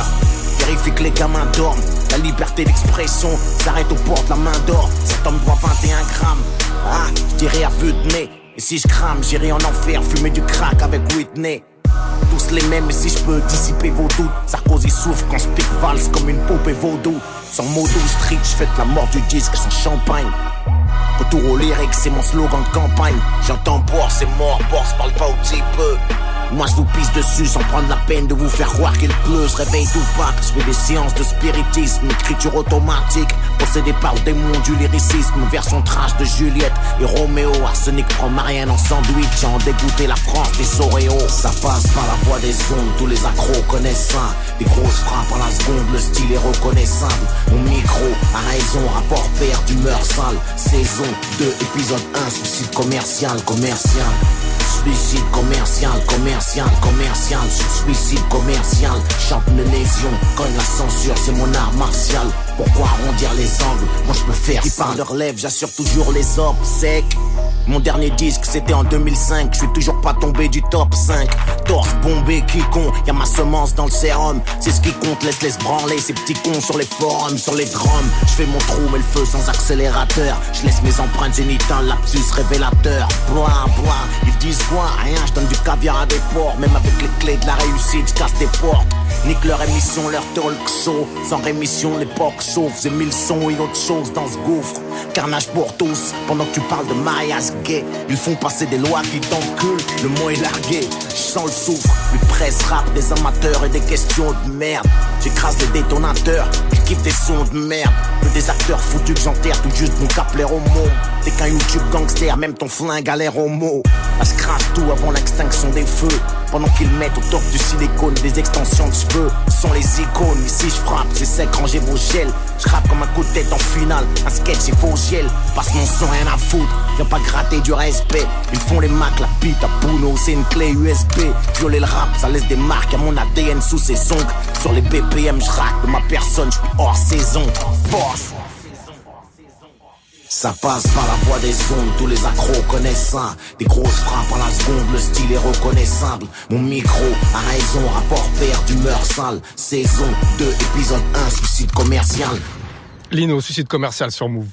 Vérifie que les gamins dorment. La liberté d'expression s'arrête aux portes, la main d'or. Cet homme doit 21 grammes. Ah, je dirais à vue de nez. Et si je crame, j'irai en enfer fumer du crack avec Whitney. Tous les mêmes, et si je peux dissiper vos doutes. Sarkozy souffre quand je valse comme une poupée vaudou. Sans moto street, je fête la mort du disque sans champagne. Retour au lyrique, c'est mon slogan de campagne. J'entends boire, c'est mort, Bourse parle pas au petit peu. Moi je vous pisse dessus sans prendre la peine de vous faire croire qu'il pleut. Je réveille tout pas, je fais des séances de spiritisme, écriture automatique, possédé par le démon du lyricisme, version trash de Juliette et Roméo. Arsenic prend Marianne en sandwich, en dégoûté la France des Oreos. Ça passe par la voie des ondes, tous les accros connaissent ça. Des grosses frappes à la seconde, le style est reconnaissable. Mon micro a raison, rapport père d'humeur sale. Saison 2, épisode 1, suicide commercial, commercial. Suicide commercial, commercial, commercial, suicide commercial, chante une lésion, cogne la censure, c'est mon art martial. Pourquoi arrondir les angles? Moi je peux faire Qui parle de relève, j'assure toujours les orbes secs. Mon dernier disque c'était en 2005, je suis toujours pas tombé du top 5. Torse bombé, qui con, y'a ma semence dans le sérum. C'est ce qui compte, laisse les branler ces petits cons sur les forums, sur les drums. Je fais mon trou, mais le feu sans accélérateur. Je laisse mes empreintes zénitales, lapsus révélateur. Bois, bois, ils disent quoi? Rien, je donne du caviar à des porcs. Même avec les clés de la réussite, je casse des portes. Nique leur émission, leur talk show. Sans rémission, l'époque sauf. J'ai mille sons et autre chose dans ce gouffre. Carnage pour tous, pendant que tu parles de mariage gay. Ils font passer des lois qui t'enculent. Le mot est largué, je sens le souffle. Une presse rap des amateurs et des questions de merde. J'écrase les détonateurs, kiffe des sons de merde. Que des acteurs foutus que j'enterre tout juste mon cap au mot. T'es qu'un YouTube gangster, même ton flingue a l'air mot. Là, je tout avant l'extinction des feux. Pendant qu'ils mettent au top du silicone des extensions de cheveux. Sont les icônes, ici je frappe, c'est sec, rangez vos gels. Je rappe comme un coup de tête en finale, un sketch et faux gel. Parce qu'on sent rien à foutre, viens pas gratter du respect. Ils font les macs, la bite à Puno, c'est une clé USB. Violer le rap, ça laisse des marques à mon ADN sous ses ongles. Sur les BPM, je de ma personne, je hors saison. Force. Ça passe par la voie des ondes, tous les accros connaissent ça. Des grosses frappes à la seconde, le style est reconnaissable. Mon micro a raison, rapport père d'humeur sale. Saison 2, épisode 1, suicide commercial. Lino, suicide commercial sur Move.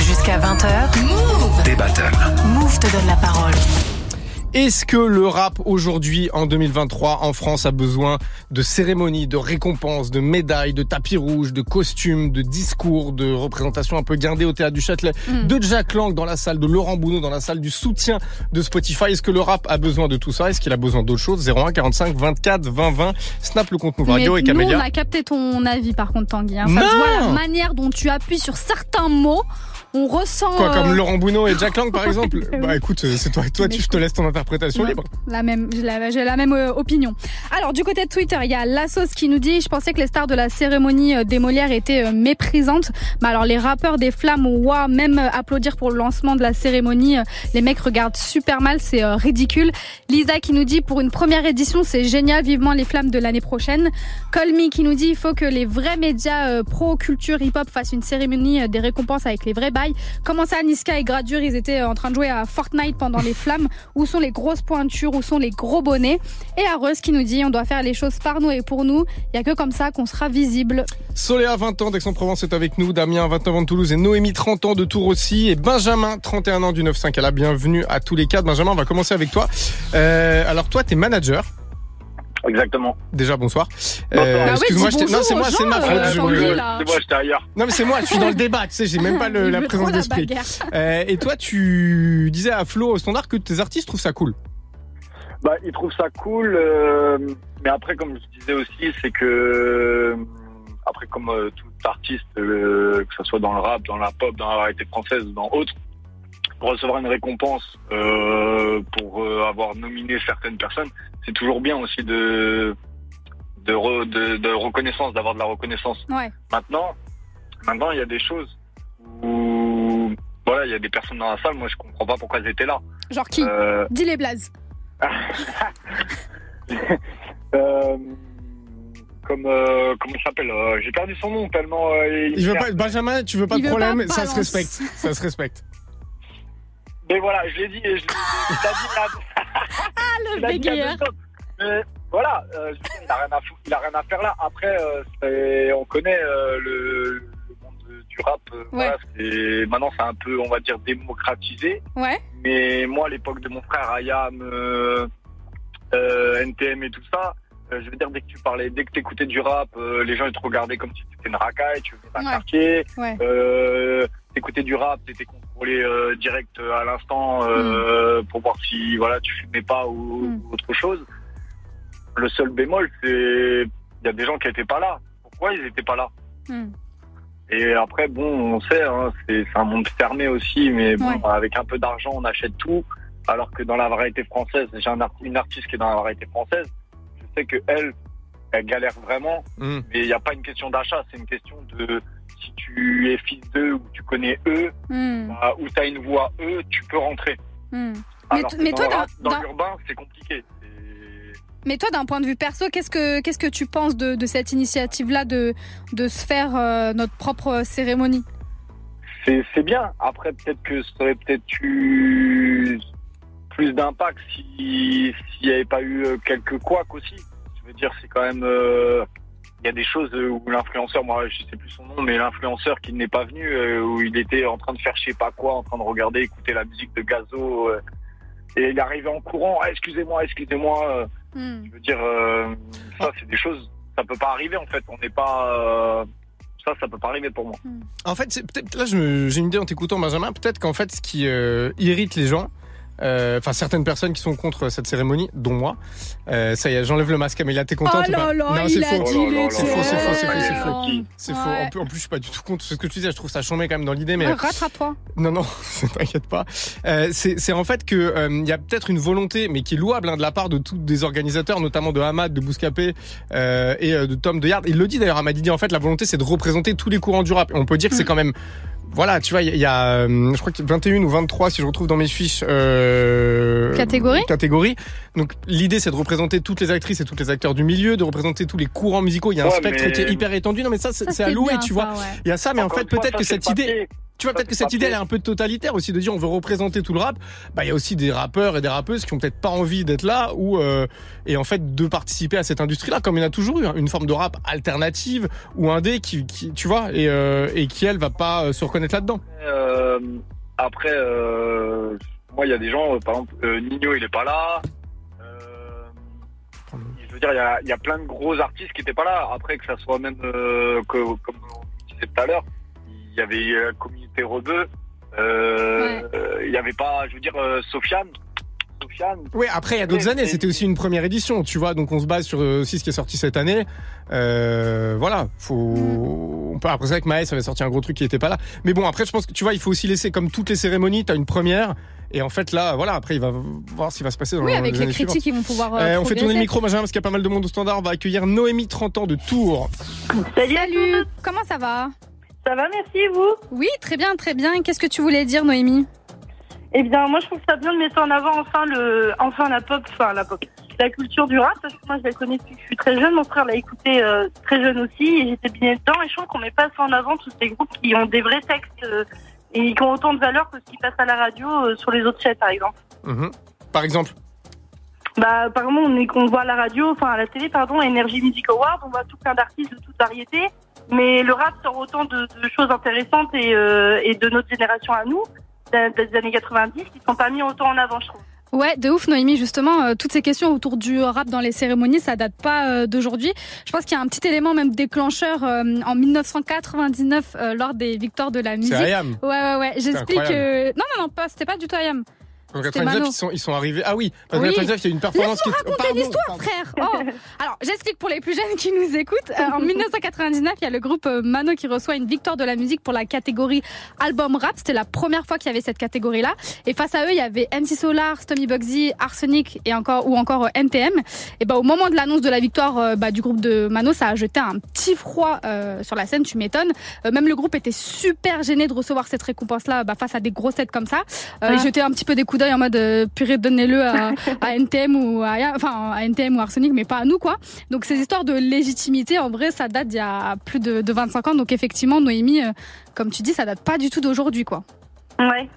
Jusqu'à 20h, Move. Des battles. Move te donne la parole. Est-ce que le rap aujourd'hui, en 2023, en France, a besoin de cérémonies, de récompenses, de médailles, de tapis rouges, de costumes, de discours, de représentations un peu guindées au théâtre du Châtelet, Mm. de Jack Lang dans la salle, de Laurent Bounot dans la salle, du soutien de Spotify? Est-ce que le rap a besoin de tout ça? Est-ce qu'il a besoin d'autre chose? 01 45 24 20 20. Snap le compte Radio et nous, on Camélia. a capté ton avis par contre, Tanguy. hein. Ça Non se voit la manière dont tu appuies sur certains mots. On ressent Quoi, comme euh, Laurent Bounot et Jack Lang par *laughs* exemple? Bah écoute, c'est toi, toi tu, je te laisse ton interprétation Ouais, libre. La même, j'ai la, la même euh, opinion. Alors du côté de Twitter, il y a Lassos qui nous dit, je pensais que les stars de la cérémonie euh, des Molières étaient euh, méprisantes, mais alors les rappeurs des Flammes, ouah, même applaudir pour le lancement de la cérémonie, les mecs regardent super mal, c'est ridicule. Lisa qui nous dit, pour une première édition, c'est génial, vivement les Flammes de l'année prochaine. Colmy qui nous dit, il faut que les vrais médias pro culture hip hop fassent une cérémonie des récompenses avec les vrais bails. Comment ça, Niska et Gradure, ils étaient en train de jouer à Fortnite pendant les Flammes? Où sont les grosses pointures Où sont les gros bonnets Et Areuse qui nous dit On doit faire les choses par nous et pour nous. Il y a que comme ça qu'on sera visible. Soléa, 20 ans d'Aix-en-Provence, est avec nous. Damien, 29 ans de Toulouse. Et Noémie, 30 ans de Tours aussi. Et Benjamin, 31 ans du 9-5. Elle a bienvenue à tous les quatre. Benjamin, on va commencer avec toi. Euh, alors, toi, t'es manager. Exactement. Déjà, bonsoir. Bonsoir. Euh, Ah oui, Excuse-moi, j'étais- non, c'est moi, c'est ma faute. euh, je là. C'est moi, j'étais ailleurs. Non, mais c'est moi, je suis dans le *laughs* débat, tu sais, j'ai même pas le- Il la présence d'esprit. Euh, et toi, tu disais à Flo au standard que tes artistes trouvent ça cool. Bah, ils trouvent ça cool, euh, mais après, comme je disais aussi, c'est que euh, après, comme euh, tout artiste, euh, que ce soit dans le rap, dans la pop, dans la variété française ou dans autre, pour recevoir une récompense, euh, pour euh, avoir nominé certaines personnes, c'est toujours bien aussi de de, re- de, de reconnaissance, d'avoir de la reconnaissance. Ouais. Maintenant, maintenant, il y a des choses où voilà, il y a des personnes dans la salle, moi je comprends pas pourquoi elles étaient là. Genre qui? Euh, Dis les blazes. *laughs* Euh, comme euh, comment il s'appelle euh, J'ai perdu son nom tellement. euh, Il veut pas, Benjamin, tu veux pas Il de problème, pas, ça se respecte. Ça se respecte. Mais voilà, je l'ai dit, l'ai je l'ai dit. *laughs* Ah, deux secondes. Mais voilà, euh, je il a rien à fou- il a rien à faire là. Après, euh, on connaît euh, le, le monde du rap. euh, voilà, c'est- maintenant, c'est un peu, on va dire, démocratisé. Ouais. Mais moi, à l'époque de mon frère Ayam, NTM et tout ça, je veux dire, dès que tu parlais, dès que tu écoutais du rap, les gens ils te regardaient comme si tu étais une racaille, tu venais d'un Ouais. quartier. Ouais. T'écoutais du rap, t'étais contrôlé euh, direct euh, à l'instant euh, Mm. pour voir si voilà tu fumais pas ou, ou autre chose. Le seul bémol, c'est il y a des gens qui étaient pas là. Pourquoi ils étaient pas là? Hmm. et après, bon, on sait, hein, c'est c'est un monde fermé aussi, mais bon, Ouais. avec un peu d'argent, on achète tout. Alors que dans la variété française, j'ai un une artiste qui est dans la variété française, je sais que elle, elle galère vraiment, Hmm. mais il n'y a pas une question d'achat, c'est une question de si tu es fils d'eux ou tu connais eux, Hmm. bah, ou tu as une voix eux, tu peux rentrer. Hmm. Mais, Alors dans toi, dans d'un- l'urbain, c'est compliqué. mais toi, d'un point de vue perso, qu'est-ce que qu'est-ce que tu penses de, de cette initiative-là de de se faire euh, notre propre cérémonie? C'est bien. Après, peut-être que ça aurait peut-être eu plus d'impact si s'il n'y avait pas eu euh, quelques couacs aussi. Je veux dire, c'est quand même. euh, Il y a des choses où l'influenceur, moi je sais plus son nom, mais l'influenceur qui n'est pas venu, euh, où il était en train de faire je sais pas quoi, en train de regarder, écouter la musique de Gazo, euh, et il est arrivé en courant, Ah, excusez-moi, excusez-moi. euh, Hmm. Je veux dire, euh, ça c'est des choses, ça peut pas arriver en fait. On n'est pas. euh, ça, ça peut pas arriver pour moi. En fait, peut-être là, je me- j'ai une idée en t'écoutant, Benjamin. Peut-être qu'en fait, ce qui euh, irrite les gens, euh, enfin certaines personnes qui sont contre cette cérémonie, dont moi, euh, ça y est, j'enlève le masque. Amélia, t'es contente Oh là là, il c'est a faux. dit les C'est faux, c'est faux, c'est faux, c'est faux. C'est faux. Ouais. En plus, je suis pas du tout contre ce que tu disais. Je trouve ça chambé quand même dans l'idée, mais Rattrape-toi. non, non, *laughs* t'inquiète pas. Euh, c'est en fait que euh, il y a peut-être une volonté, mais qui est louable hein, de la part de tous des organisateurs, notamment de Hamad, de Bouscapé euh, et euh, de Tom de Yard. Il le dit d'ailleurs, Hamad, il dit en fait la volonté c'est de représenter tous les courants du rap. Et on peut dire que c'est quand même voilà, tu vois, il y a- il y a, euh, je crois que 21 ou 23, si je retrouve dans mes fiches. Euh, Catégorie Catégorie. Donc l'idée, c'est de représenter toutes les actrices et tous les acteurs du milieu, de représenter tous les courants musicaux. Il y a un Ouais, spectre mais- qui est hyper étendu. Non, mais ça, c'est à louer, tu ça, vois. ouais. Il y a ça, mais en fait, peut-être que cette idée. Tu vois, peut-être que cette idée, elle est un peu totalitaire aussi, de dire on veut représenter tout le rap. Bah, il y a aussi des rappeurs et des rappeuses qui ont peut-être pas envie d'être là ou euh, et en fait de participer à cette industrie-là, comme il y en a toujours eu, hein, une forme de rap alternative ou indé qui, qui tu vois, et, euh, et qui elle va pas euh, se reconnaître là-dedans. Euh, après, euh, moi, il y a des gens, euh, par exemple, Nino, il est pas là. Euh, je veux dire, il y y a plein de gros artistes qui étaient pas là. Après, que ça soit même, euh, que, comme on disait tout à l'heure, il y avait euh, Communauté Rebeu. Euh, euh, Il y avait pas, je veux dire, euh, Sofiane. Sofiane. Oui, après il y a d'autres années, c'était aussi une première édition, tu vois, donc on se base sur euh, aussi ce qui est sorti cette année. Euh, voilà, faut on peut après ça avec Maës avait sorti un gros truc qui était pas là. Mais bon, après je pense que tu vois, il faut aussi laisser comme toutes les cérémonies, t'as une première et en fait là, voilà, après il va voir ce qui va se passer dans Oui, les avec les critiques, suivantes. ils vont pouvoir. euh, on fait tourner le micro, Benjamin, parce qu'il y a pas mal de monde au standard. On va accueillir Noémie, 30 ans de Tours. Salut, comment ça va? Ça va, merci, et vous Oui, très bien, très bien. Qu'est-ce que tu voulais dire, Noémie? Eh bien, moi, je trouve ça bien de mettre en avant enfin, le, enfin la pop, enfin la pop, la culture du rap, parce que moi, je la connais depuis que je suis très jeune. Mon frère l'a écouté euh, très jeune aussi, et j'étais bien dedans. Et je trouve qu'on met pas assez en avant tous ces groupes qui ont des vrais textes euh, et qui ont autant de valeur que ce qui passe à la radio euh, sur les autres chaînes, par exemple. Mhm. Par exemple? Bah, apparemment, on, est, on voit à la radio, enfin à la télé, pardon, Energy Music Award, on voit tout plein d'artistes de toute variété. Mais le rap sort autant de, de choses intéressantes et, euh, et de notre génération à nous, des années 90, qui sont pas mis autant en avant, je trouve. Ouais, de ouf, Noémie. Justement, euh, toutes ces questions autour du rap dans les cérémonies, ça date pas euh, d'aujourd'hui. Je pense qu'il y a un petit élément même déclencheur euh, en 1999 euh, lors des victoires de la musique. Ayam. Ouais, ouais, ouais. J'explique. euh, Non, non, non, pas. C'était pas du tout Ayam. En C'était 99, Mano. ils sont, ils sont arrivés. Ah oui, en Oui. 99, il y a eu une performance qui raconter Pardon, l'histoire, frère. Oh. *laughs* Alors, j'explique pour les plus jeunes qui nous écoutent. Euh, en *laughs* 1999, il y a le groupe euh, Mano qui reçoit une victoire de la musique pour la catégorie album rap. C'était la première fois qu'il y avait cette catégorie-là. Et face à eux, il y avait MC Solar, Stommy Bugsy, Arsenic et encore ou encore euh, NTM. Et bah, au moment de l'annonce de la victoire bah, du groupe de Mano, ça a jeté un petit froid euh, sur la scène. Tu m'étonnes. Euh, même le groupe était super gêné de recevoir cette récompense-là bah, face à des grosses têtes comme ça. Euh, Ah. Ils jetaient un petit peu des coups d'œil en mode euh, purée, donnez-le à, à NTM ou à, enfin, à NTM ou Arsenic, mais pas à nous, quoi. Donc, ces histoires de légitimité, en vrai, ça date d'il y a plus de, de 25 ans. Donc, effectivement, Noémie, euh, comme tu dis, ça date pas du tout d'aujourd'hui, quoi. Ouais.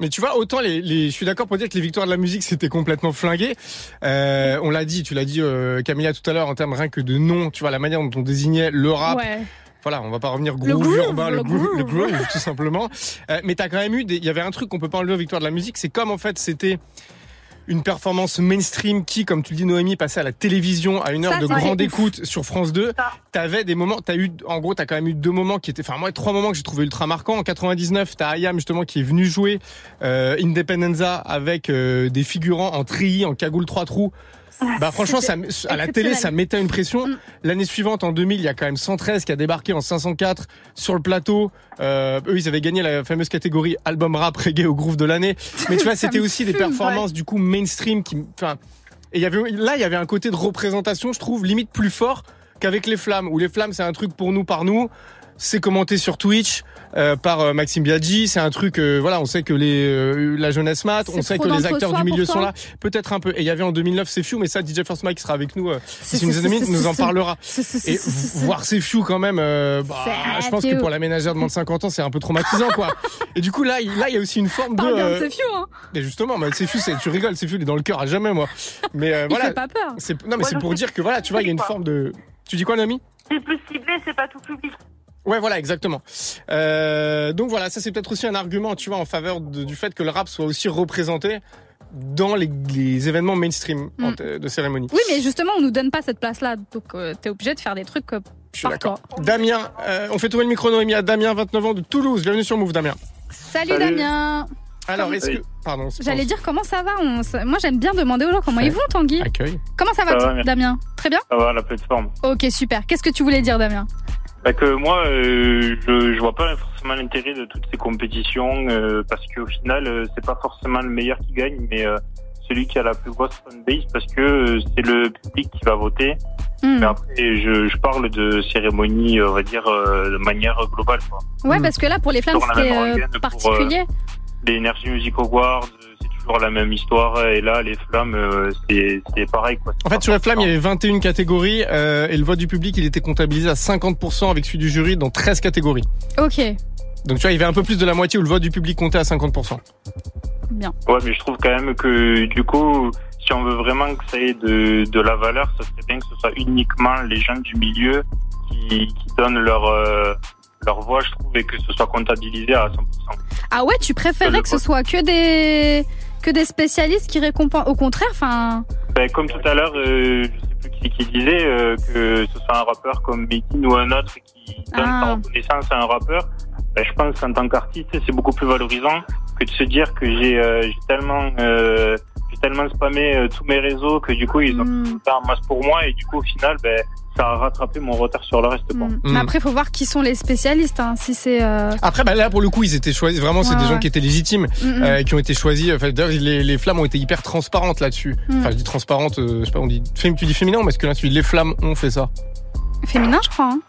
Mais tu vois, autant les, les- je suis d'accord pour dire que les victoires de la musique c'était complètement flingué. Euh, on l'a dit, tu l'as dit euh, Camilla tout à l'heure en termes rien que de nom, tu vois la manière dont on désignait le rap. Ouais. Voilà, on va pas revenir Le groove, urbain, le, le groove, le groove. groove, tout simplement. Euh, mais t'as quand même eu, il y avait un truc qu'on peut pas enlever aux victoires de la musique, c'est comme en fait c'était une performance mainstream qui, comme tu le dis Noémie, passait à la télévision à une heure Ça, de grande écoute sur France 2. T'avais des moments, t'as eu, en gros, t'as quand même eu deux moments qui étaient, enfin moi trois moments que j'ai trouvé ultra marquants. En 99, t'as Ayam justement qui est venu jouer euh, Independenza avec euh, des figurants en treillis, en cagoule trois trous. Bah franchement, ça, à la télé, ça mettait une pression. L'année suivante, en 2000, il y a quand même 113 qui a débarqué en 504 sur le plateau. Euh, eux, ils avaient gagné la fameuse catégorie album rap reggae au groove de l'année. Mais tu *laughs* vois, c'était aussi des performances du coup mainstream qui, enfin, et il y avait là, il y avait un côté de représentation, je trouve, limite plus fort qu'avec les flammes. Où les flammes, c'est un truc pour nous, par nous. C'est commenté sur Twitch euh, par euh, Maxime Biaggi. C'est un truc, euh, voilà, on sait que les euh, la jeunesse mat, on sait que les acteurs du milieu sont là. Peut-être un peu. Et il y avait en 2009 C'est Few, mais ça, DJ First Mike qui sera avec nous euh, C'est- d'ici une c'est- nous en parlera. Et voir C'est Few quand même, euh, bah, je pense que pour la ménagère de moins de 50 ans, c'est un peu traumatisant, quoi. *laughs* Et du coup, là, il- là, il y a aussi une forme de. Parle bien de euh, hein. mais justement, c'est Few, tu rigoles, c'est Few, il est dans le cœur à jamais, moi. Mais Il voilà. fait pas peur. Non, mais c'est pour dire que voilà, tu vois, il y a une forme de. Tu dis quoi, Nami C'est plus ciblé, c'est pas tout public. Ouais, voilà, exactement. Euh, donc voilà, ça c'est peut-être aussi un argument, tu vois, en faveur de- du fait que le rap soit aussi représenté dans les, les événements mainstream en Mm. de cérémonie. Oui, mais justement, on nous donne pas cette place-là. Donc, euh, t'es obligé de faire des trucs euh, Je suis par d'accord. toi. Damien, euh, on fait tourner le micro Noémie à Damien, 29 ans de Toulouse. Bienvenue sur Move, Damien. Salut, Salut. Damien. Alors, est-ce que. Pardon. J'allais dire comment ça va? On Moi, j'aime bien demander aux gens comment ils vont, Tanguy. Accueil. Comment ça va, Ça va. Damien? Très bien? Ça va, la plateforme. Ok, super. Qu'est-ce que tu voulais dire, Damien? Bah que moi, euh, je, je vois pas forcément l'intérêt de toutes ces compétitions euh, parce qu'au final, euh, c'est pas forcément le meilleur qui gagne, mais euh, celui qui a la plus grosse fanbase parce que euh, c'est le public qui va voter. Hmm. Mais après, je, je parle de cérémonie, on va dire, euh, de manière globale. Quoi. Ouais, parce que là, pour les flammes, c'était euh, rengaine pour, particulier. Les Energy Music Awards, toujours la même histoire. Et là, les flammes, euh, c'est c'est pareil. Quoi. En fait, sur les flammes, il y avait 21 catégories euh, et le vote du public, il était comptabilisé à 50% avec celui du jury dans 13 catégories. Ok, Donc tu vois, il y avait un peu plus de la moitié où le vote du public comptait à 50%. bien. Ouais, mais je trouve quand même que du coup, si on veut vraiment que ça ait de, de la valeur, ça serait bien que ce soit uniquement les gens du milieu qui, qui donnent leur, euh, leur voix, je trouve, et que ce soit comptabilisé à 100%. Ah ouais, tu préférais que ce soit que des que des spécialistes qui récompensent Au contraire, enfin. Ben, comme tout à l'heure, euh, je sais plus qui, qui disait euh, que ce soit un rappeur comme Mekin ou un autre qui donne Ah. sa reconnaissance à un rappeur. Ben, je pense qu'en tant qu'artiste, c'est beaucoup plus valorisant que de se dire que j'ai euh, tellement euh, j'ai tellement spammé tous mes réseaux que du coup ils ont Hmm. tout ça en masse pour moi et du coup au final ben ça a rattrapé mon retard sur le reste. Quoi. Mm. Mais après, il faut voir qui sont les spécialistes. Hein, si c'est. euh, Après, bah, là, pour le coup, ils étaient choisis. Vraiment, c'est Ouais, des gens qui étaient légitimes, Mm, mm. euh, qui ont été choisis. Enfin, d'ailleurs, les, les flammes ont été hyper transparentes là-dessus. Mm. Enfin, je dis transparentes, euh, je sais pas, on dit, tu dis féminin, que là, tu dis les flammes ont fait ça Féminin, je crois. hein.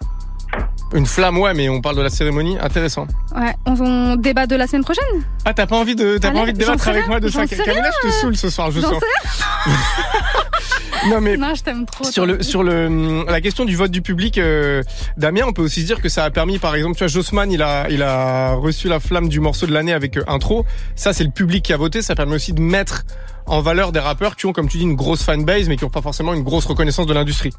Une flamme, ouais, mais on parle de la cérémonie. Intéressant. Ouais, on, on débat de la semaine prochaine Ah, t'as pas envie de, t'as pas envie de débattre avec rien, moi de ça Camilla, je te saoule ce soir, je sens. *laughs* Non, mais. Non, je t'aime trop. Sur le sur le la question du vote du public, euh, Damien, on peut aussi dire que ça a permis, par exemple, tu vois, Jossman, il a il a reçu la flamme du morceau de l'année avec euh, intro. Ça, c'est le public qui a voté. Ça permet aussi de mettre en valeur des rappeurs qui ont, comme tu dis, une grosse fanbase, mais qui ont pas forcément une grosse reconnaissance de l'industrie.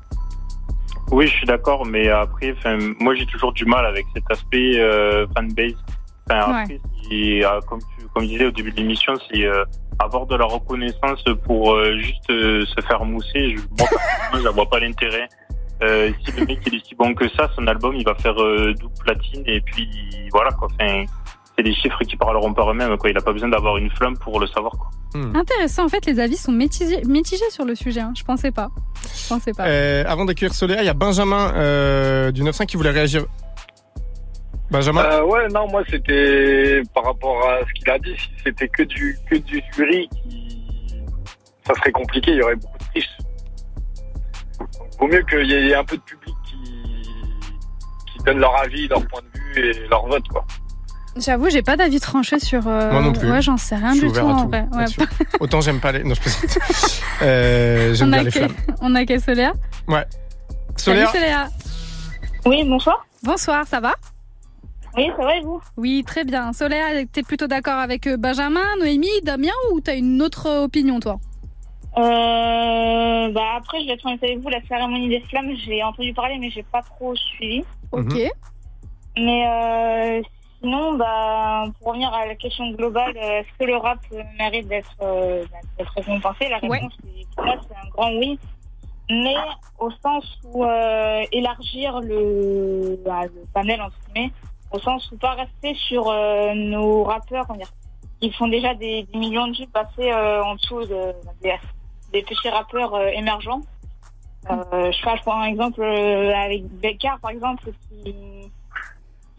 Oui, je suis d'accord, mais après, moi j'ai toujours du mal avec cet aspect euh, fanbase. Enfin, Ouais. après, si, euh, comme tu comme je disais au début de l'émission, c'est euh, avoir de la reconnaissance pour euh, juste euh, se faire mousser. Je, *laughs* j'en vois pas l'intérêt. Euh, si le mec il est si bon que ça, son album il va faire euh, double platine et puis voilà quoi. Enfin, c'est des chiffres qui parleront par eux-mêmes. Quoi. Il a pas besoin d'avoir une flamme pour le savoir. Quoi. Intéressant, en fait, les avis sont mitigés, mitigés sur le sujet. hein. Je pensais pas. Je pensais pas. Euh, avant d'accueillir Soléa, il y a Benjamin euh, du 9.5 qui voulait réagir. Benjamin Euh, ouais, non, moi c'était par rapport à ce qu'il a dit, si c'était que du que du jury, qui... ça serait compliqué, il y aurait beaucoup de triches. Vaut mieux qu'il y ait un peu de public qui, qui donne leur avis, leur point de vue et leur vote, quoi. J'avoue, j'ai pas d'avis tranché sur. euh, Moi non plus. Ouais, j'en sais rien du tout en vrai. Ouais. *laughs* Autant j'aime pas les. Non, je plaisante. *laughs* Euh, j'aime on, bien a les flammes. on a que Soléa Ouais. Salut Soléa Soléa. Oui, bonsoir. Bonsoir, ça va? Oui, ça va et vous? Oui, très bien. Soléa, t'es plutôt d'accord avec euh, Benjamin, Noémie, Damien ou t'as une autre opinion, toi? Euh, bah après, je vais être honnête avec vous, la cérémonie des flammes, j'ai entendu parler, mais j'ai pas trop suivi. Ok. Mais euh, sinon, bah, pour revenir à la question globale, euh, est-ce que le rap euh, mérite d'être euh, d'être récompensé? La réponse, pour moi, c'est un grand oui. Mais au sens où euh, élargir le, bah, le panel, entre guillemets, au sens où pas rester sur euh, nos rappeurs, dire, qui font déjà des, des millions de vues passer en dessous de, des, des petits rappeurs émergents. Je, je prends un exemple avec Becker, par exemple, qui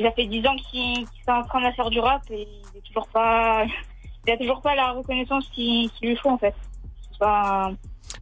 il a fait 10 ans qu'il qu'il est en train de faire du rap et il est toujours pas, *laughs* il a toujours pas la reconnaissance qu'il lui faut en fait. Pas-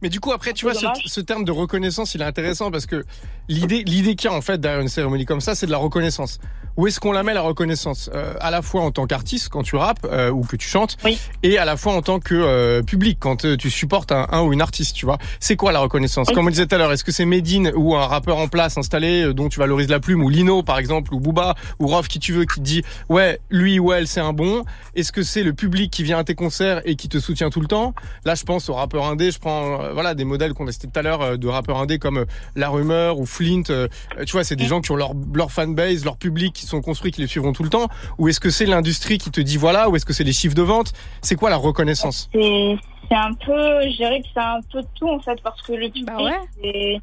Mais du coup, après, tu vois, ce terme de reconnaissance, il est intéressant parce que l'idée, l'idée qu'il y a en fait derrière une cérémonie comme ça, c'est de la reconnaissance. Où est-ce qu'on la met la reconnaissance? Euh, À la fois en tant qu'artiste quand tu rappes euh, ou que tu chantes, et à la fois en tant que euh, public quand euh, tu supportes un, un ou une artiste, tu vois. C'est quoi la reconnaissance? Comme on disait tout à l'heure, est-ce que c'est Medine ou un rappeur en place installé euh, dont tu valorises la plume, ou Lino par exemple, ou Booba, ou Rof qui tu veux, qui te dit ouais, lui ou elle c'est un bon. Est-ce que c'est le public qui vient à tes concerts et qui te soutient tout le temps? Là, je pense aux rappeurs indés. Je prends euh, voilà des modèles qu'on a cités tout à l'heure euh, de rappeurs indés comme La Rumeur ou Flint. euh, euh, tu vois, c'est des gens qui ont leur leur fanbase, leur public qui sont construits, qui les suivront tout le temps. Ou est-ce que c'est l'industrie qui te dit voilà Ou est-ce que c'est les chiffres de vente? C'est quoi la reconnaissance? C'est un peu, je dirais que c'est un peu de tout en fait, parce que le public, Bah c'est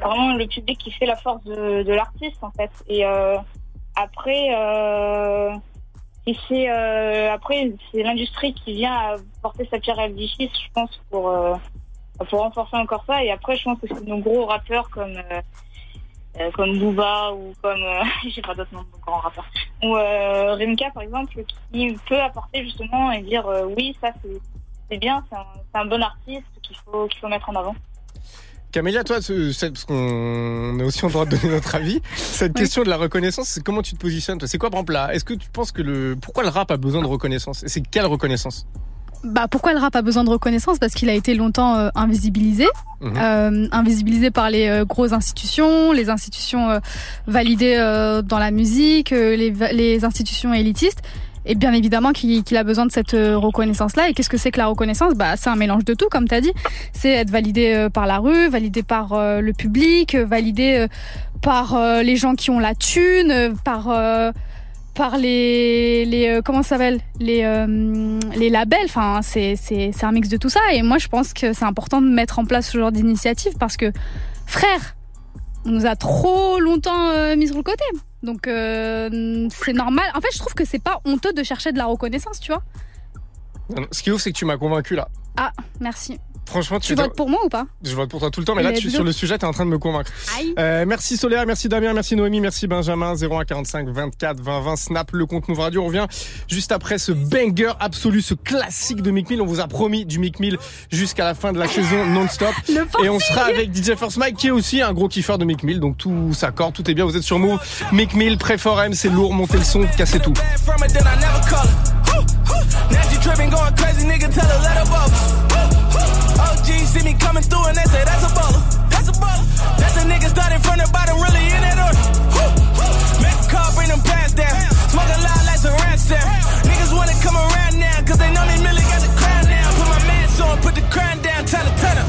vraiment le public qui fait la force de, de l'artiste en fait. Et euh, après, euh, et c'est euh, après c'est l'industrie qui vient à porter sa pierre à l'édifice, je pense, pour pour renforcer encore ça. Et après, je pense que c'est nos gros rappeurs comme euh, euh, comme Booba ou comme euh, *laughs* j'ai pas d'autres noms de grands rappeurs. Ou euh, Rimka par exemple qui peut apporter justement et dire euh, oui ça c'est bien c'est un, bon artiste qu'il faut qu'il faut mettre en avant. Camélia, toi, parce qu'on est aussi en droit de donner notre avis. Cette question de la reconnaissance, comment tu te positionnes toi? C'est quoi, par exemple, là? Est-ce que tu penses que le pourquoi le rap a besoin de reconnaissance? Et c'est quelle reconnaissance? Bah, pourquoi le rap a besoin de reconnaissance? Parce qu'il a été longtemps euh, invisibilisé, Mhm. Euh, invisibilisé par les euh, grosses institutions, les institutions validées dans la musique, les, institutions élitistes. Et bien évidemment qu'il a besoin de cette reconnaissance-là. Et qu'est-ce que c'est que la reconnaissance? Bah, c'est un mélange de tout, comme tu as dit. C'est être validé par la rue, validé par le public, validé par les gens qui ont la thune, par par les les euh, comment ça s'appelle les euh, les labels enfin c'est c'est c'est un mix de tout ça. Et moi je pense que c'est important de mettre en place ce genre d'initiative parce que frère on nous a trop longtemps euh, mis sur le côté. Donc c'est normal. En fait je trouve que c'est pas honteux de chercher de la reconnaissance tu vois. Ce qui est ouf, c'est que tu m'as convaincu là. ah merci Franchement, tu, Tu votes pour moi ou pas? Je vote pour toi tout le temps, mais là, tu, sur le sujet, t'es en train de me convaincre. Aïe. Euh, merci Solaire, merci Damien, merci Noémie, merci Benjamin, 0145 24 20 20 Snap, le compte Move Radio. On revient juste après ce banger absolu, ce classique de Mick Mill. On vous a promis du Mick Mill jusqu'à la fin de la saison non-stop. *laughs* Le Et on sera avec DJ First Mike qui est aussi un gros kiffeur de Mick Mill. Donc tout s'accorde, tout est bien. Vous êtes sur Move. Mick Mill, Pré-Forum, c'est lourd, montez le son, cassez tout. from it, then I never call her. Now she tripping, going crazy, nigga, tell her let her bubble. OG see me coming through and they say that's a baller. That's a baller. That's a nigga started from the bottom, really in that order. Make a call, bring them pants down. Smoking loud like some rats down. Niggas wanna come around now, cause they know me really got the crown now. Put my mask on, put the crown down, tell her turn up.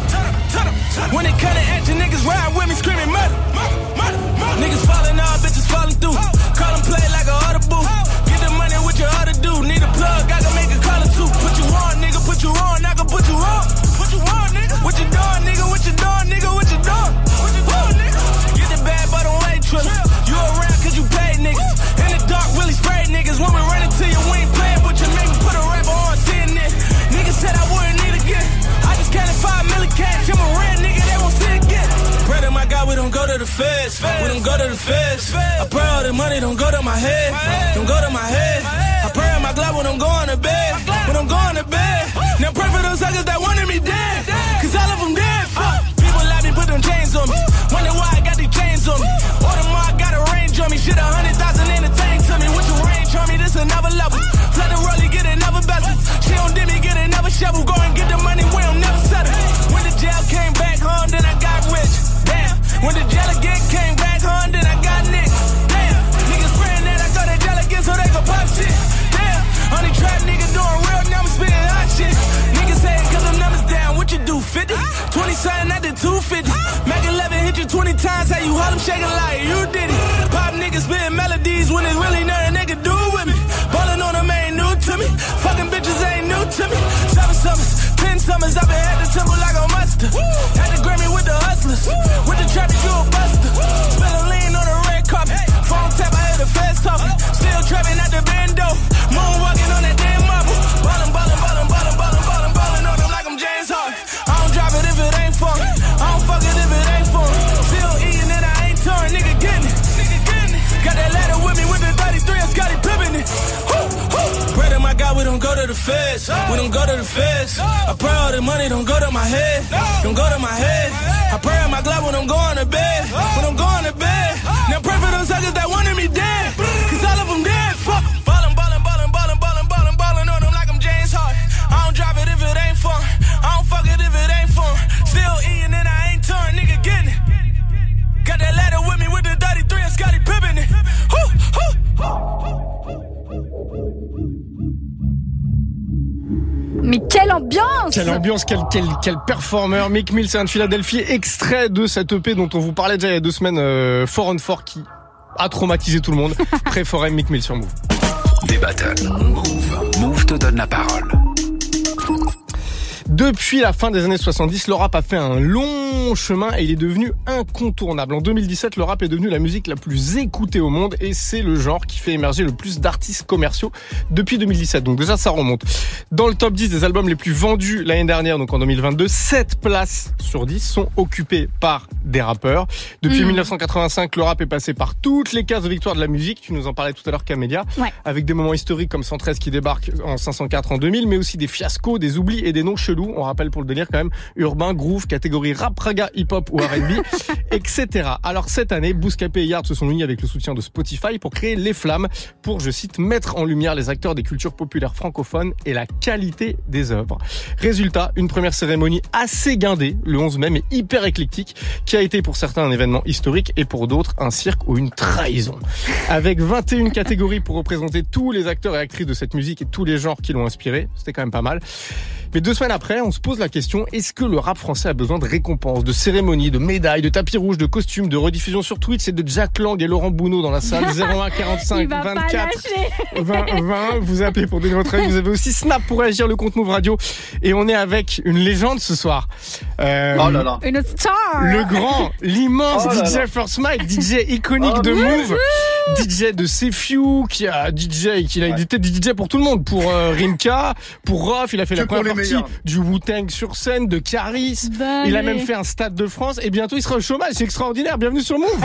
When it cut to action, niggas ride with me screaming murder. Niggas falling off, bitches falling through. Feds. We don't go to the feds. I pray all the money don't go to my head. Don't go to my head. I pray on my glove when I'm going to bed. When I'm going to bed. Now pray for those suckers that wanted me dead. Cause all of them dead. People like me, put them chains on me. Wonder why I got these chains on me. Order more, I got a range on me. Shit, a hundred thousand ain't a thing to me. With the range on me, this another level. Flood the rollie, get another bezel. She dip me, get another shovel. Go and get the money, we don't never settle. When the jail came back home, then I got rich. Damn. When the 20 something, I did 250. Mac 11 hit you 20 times, how you hold them shaking like you did it. To the feds. We don't go to the feds. I pray all the money don't go to my head. Don't go to my head. I pray on my glove when I'm going to bed. When I'm going to bed. Now pray for those suckers that wanted me dead. Cause all of them dead. Ambiance Quelle ambiance, quel, quel, quel performeur. Mick Mill, c'est un de Philadelphie, extrait de cette EP dont on vous parlait déjà il y a deux semaines, euh, Fort on Fort, qui a traumatisé tout le monde. *laughs* Pré-Forum, Mick Mill sur Move. Des battles. Move. Move te donne la parole. Depuis la fin des années 70, le rap a fait un long chemin et il est devenu incontournable. En 2017, le rap est devenu la musique la plus écoutée au monde et c'est le genre qui fait émerger le plus d'artistes commerciaux depuis 2017. Donc déjà, ça remonte. Dans le top 10 des albums les plus vendus l'année dernière, donc en 2022, 7 places sur 10 sont occupées par des rappeurs. Depuis Mm. 1985, le rap est passé par toutes les cases de victoire de la musique. Tu nous en parlais tout à l'heure, Camédia. Ouais. Avec des moments historiques comme 113 qui débarque en 504 en 2000, mais aussi des fiascos, des oublis et des noms chelous. On rappelle pour le délire quand même, urbain, groove, catégorie rap, raga, hip-hop ou R&B, *laughs* etc. Alors cette année, Bouscapé et Yard se sont unis avec le soutien de Spotify pour créer Les Flammes, pour, je cite, mettre en lumière les acteurs des cultures populaires francophones et la qualité des œuvres. Résultat, une première cérémonie assez guindée, le 11 mai, mais hyper éclectique, qui a été pour certains un événement historique et pour d'autres un cirque ou une trahison. Avec 21 catégories pour représenter tous les acteurs et actrices de cette musique et tous les genres qui l'ont inspiré, c'était quand même pas mal. Mais deux semaines après, on se pose la question, est-ce que le rap français a besoin de récompenses, de cérémonies, de médailles, de tapis rouges, de costumes, de rediffusion sur Twitch et de Jack Lang et Laurent Bounot dans la salle 01 *laughs* 45 Il va pas 24 lâcher. 20 20 vous appelez pour donner votre avis vous avez aussi Snap pour réagir le compte Move Radio et on est avec une légende ce soir Euh, Oh là là. Une star le grand l'immense Oh DJ. First Mike DJ iconique Oh, de Move DJ de Sefiu, qui a DJ, qui a été DJ pour tout le monde, pour euh, Rimka, pour Rof, il a fait la première du Wu-Tang sur scène, de Caris, Bah, il a même fait un stade de France, et bientôt il sera au chômage, c'est extraordinaire, bienvenue sur Move *laughs*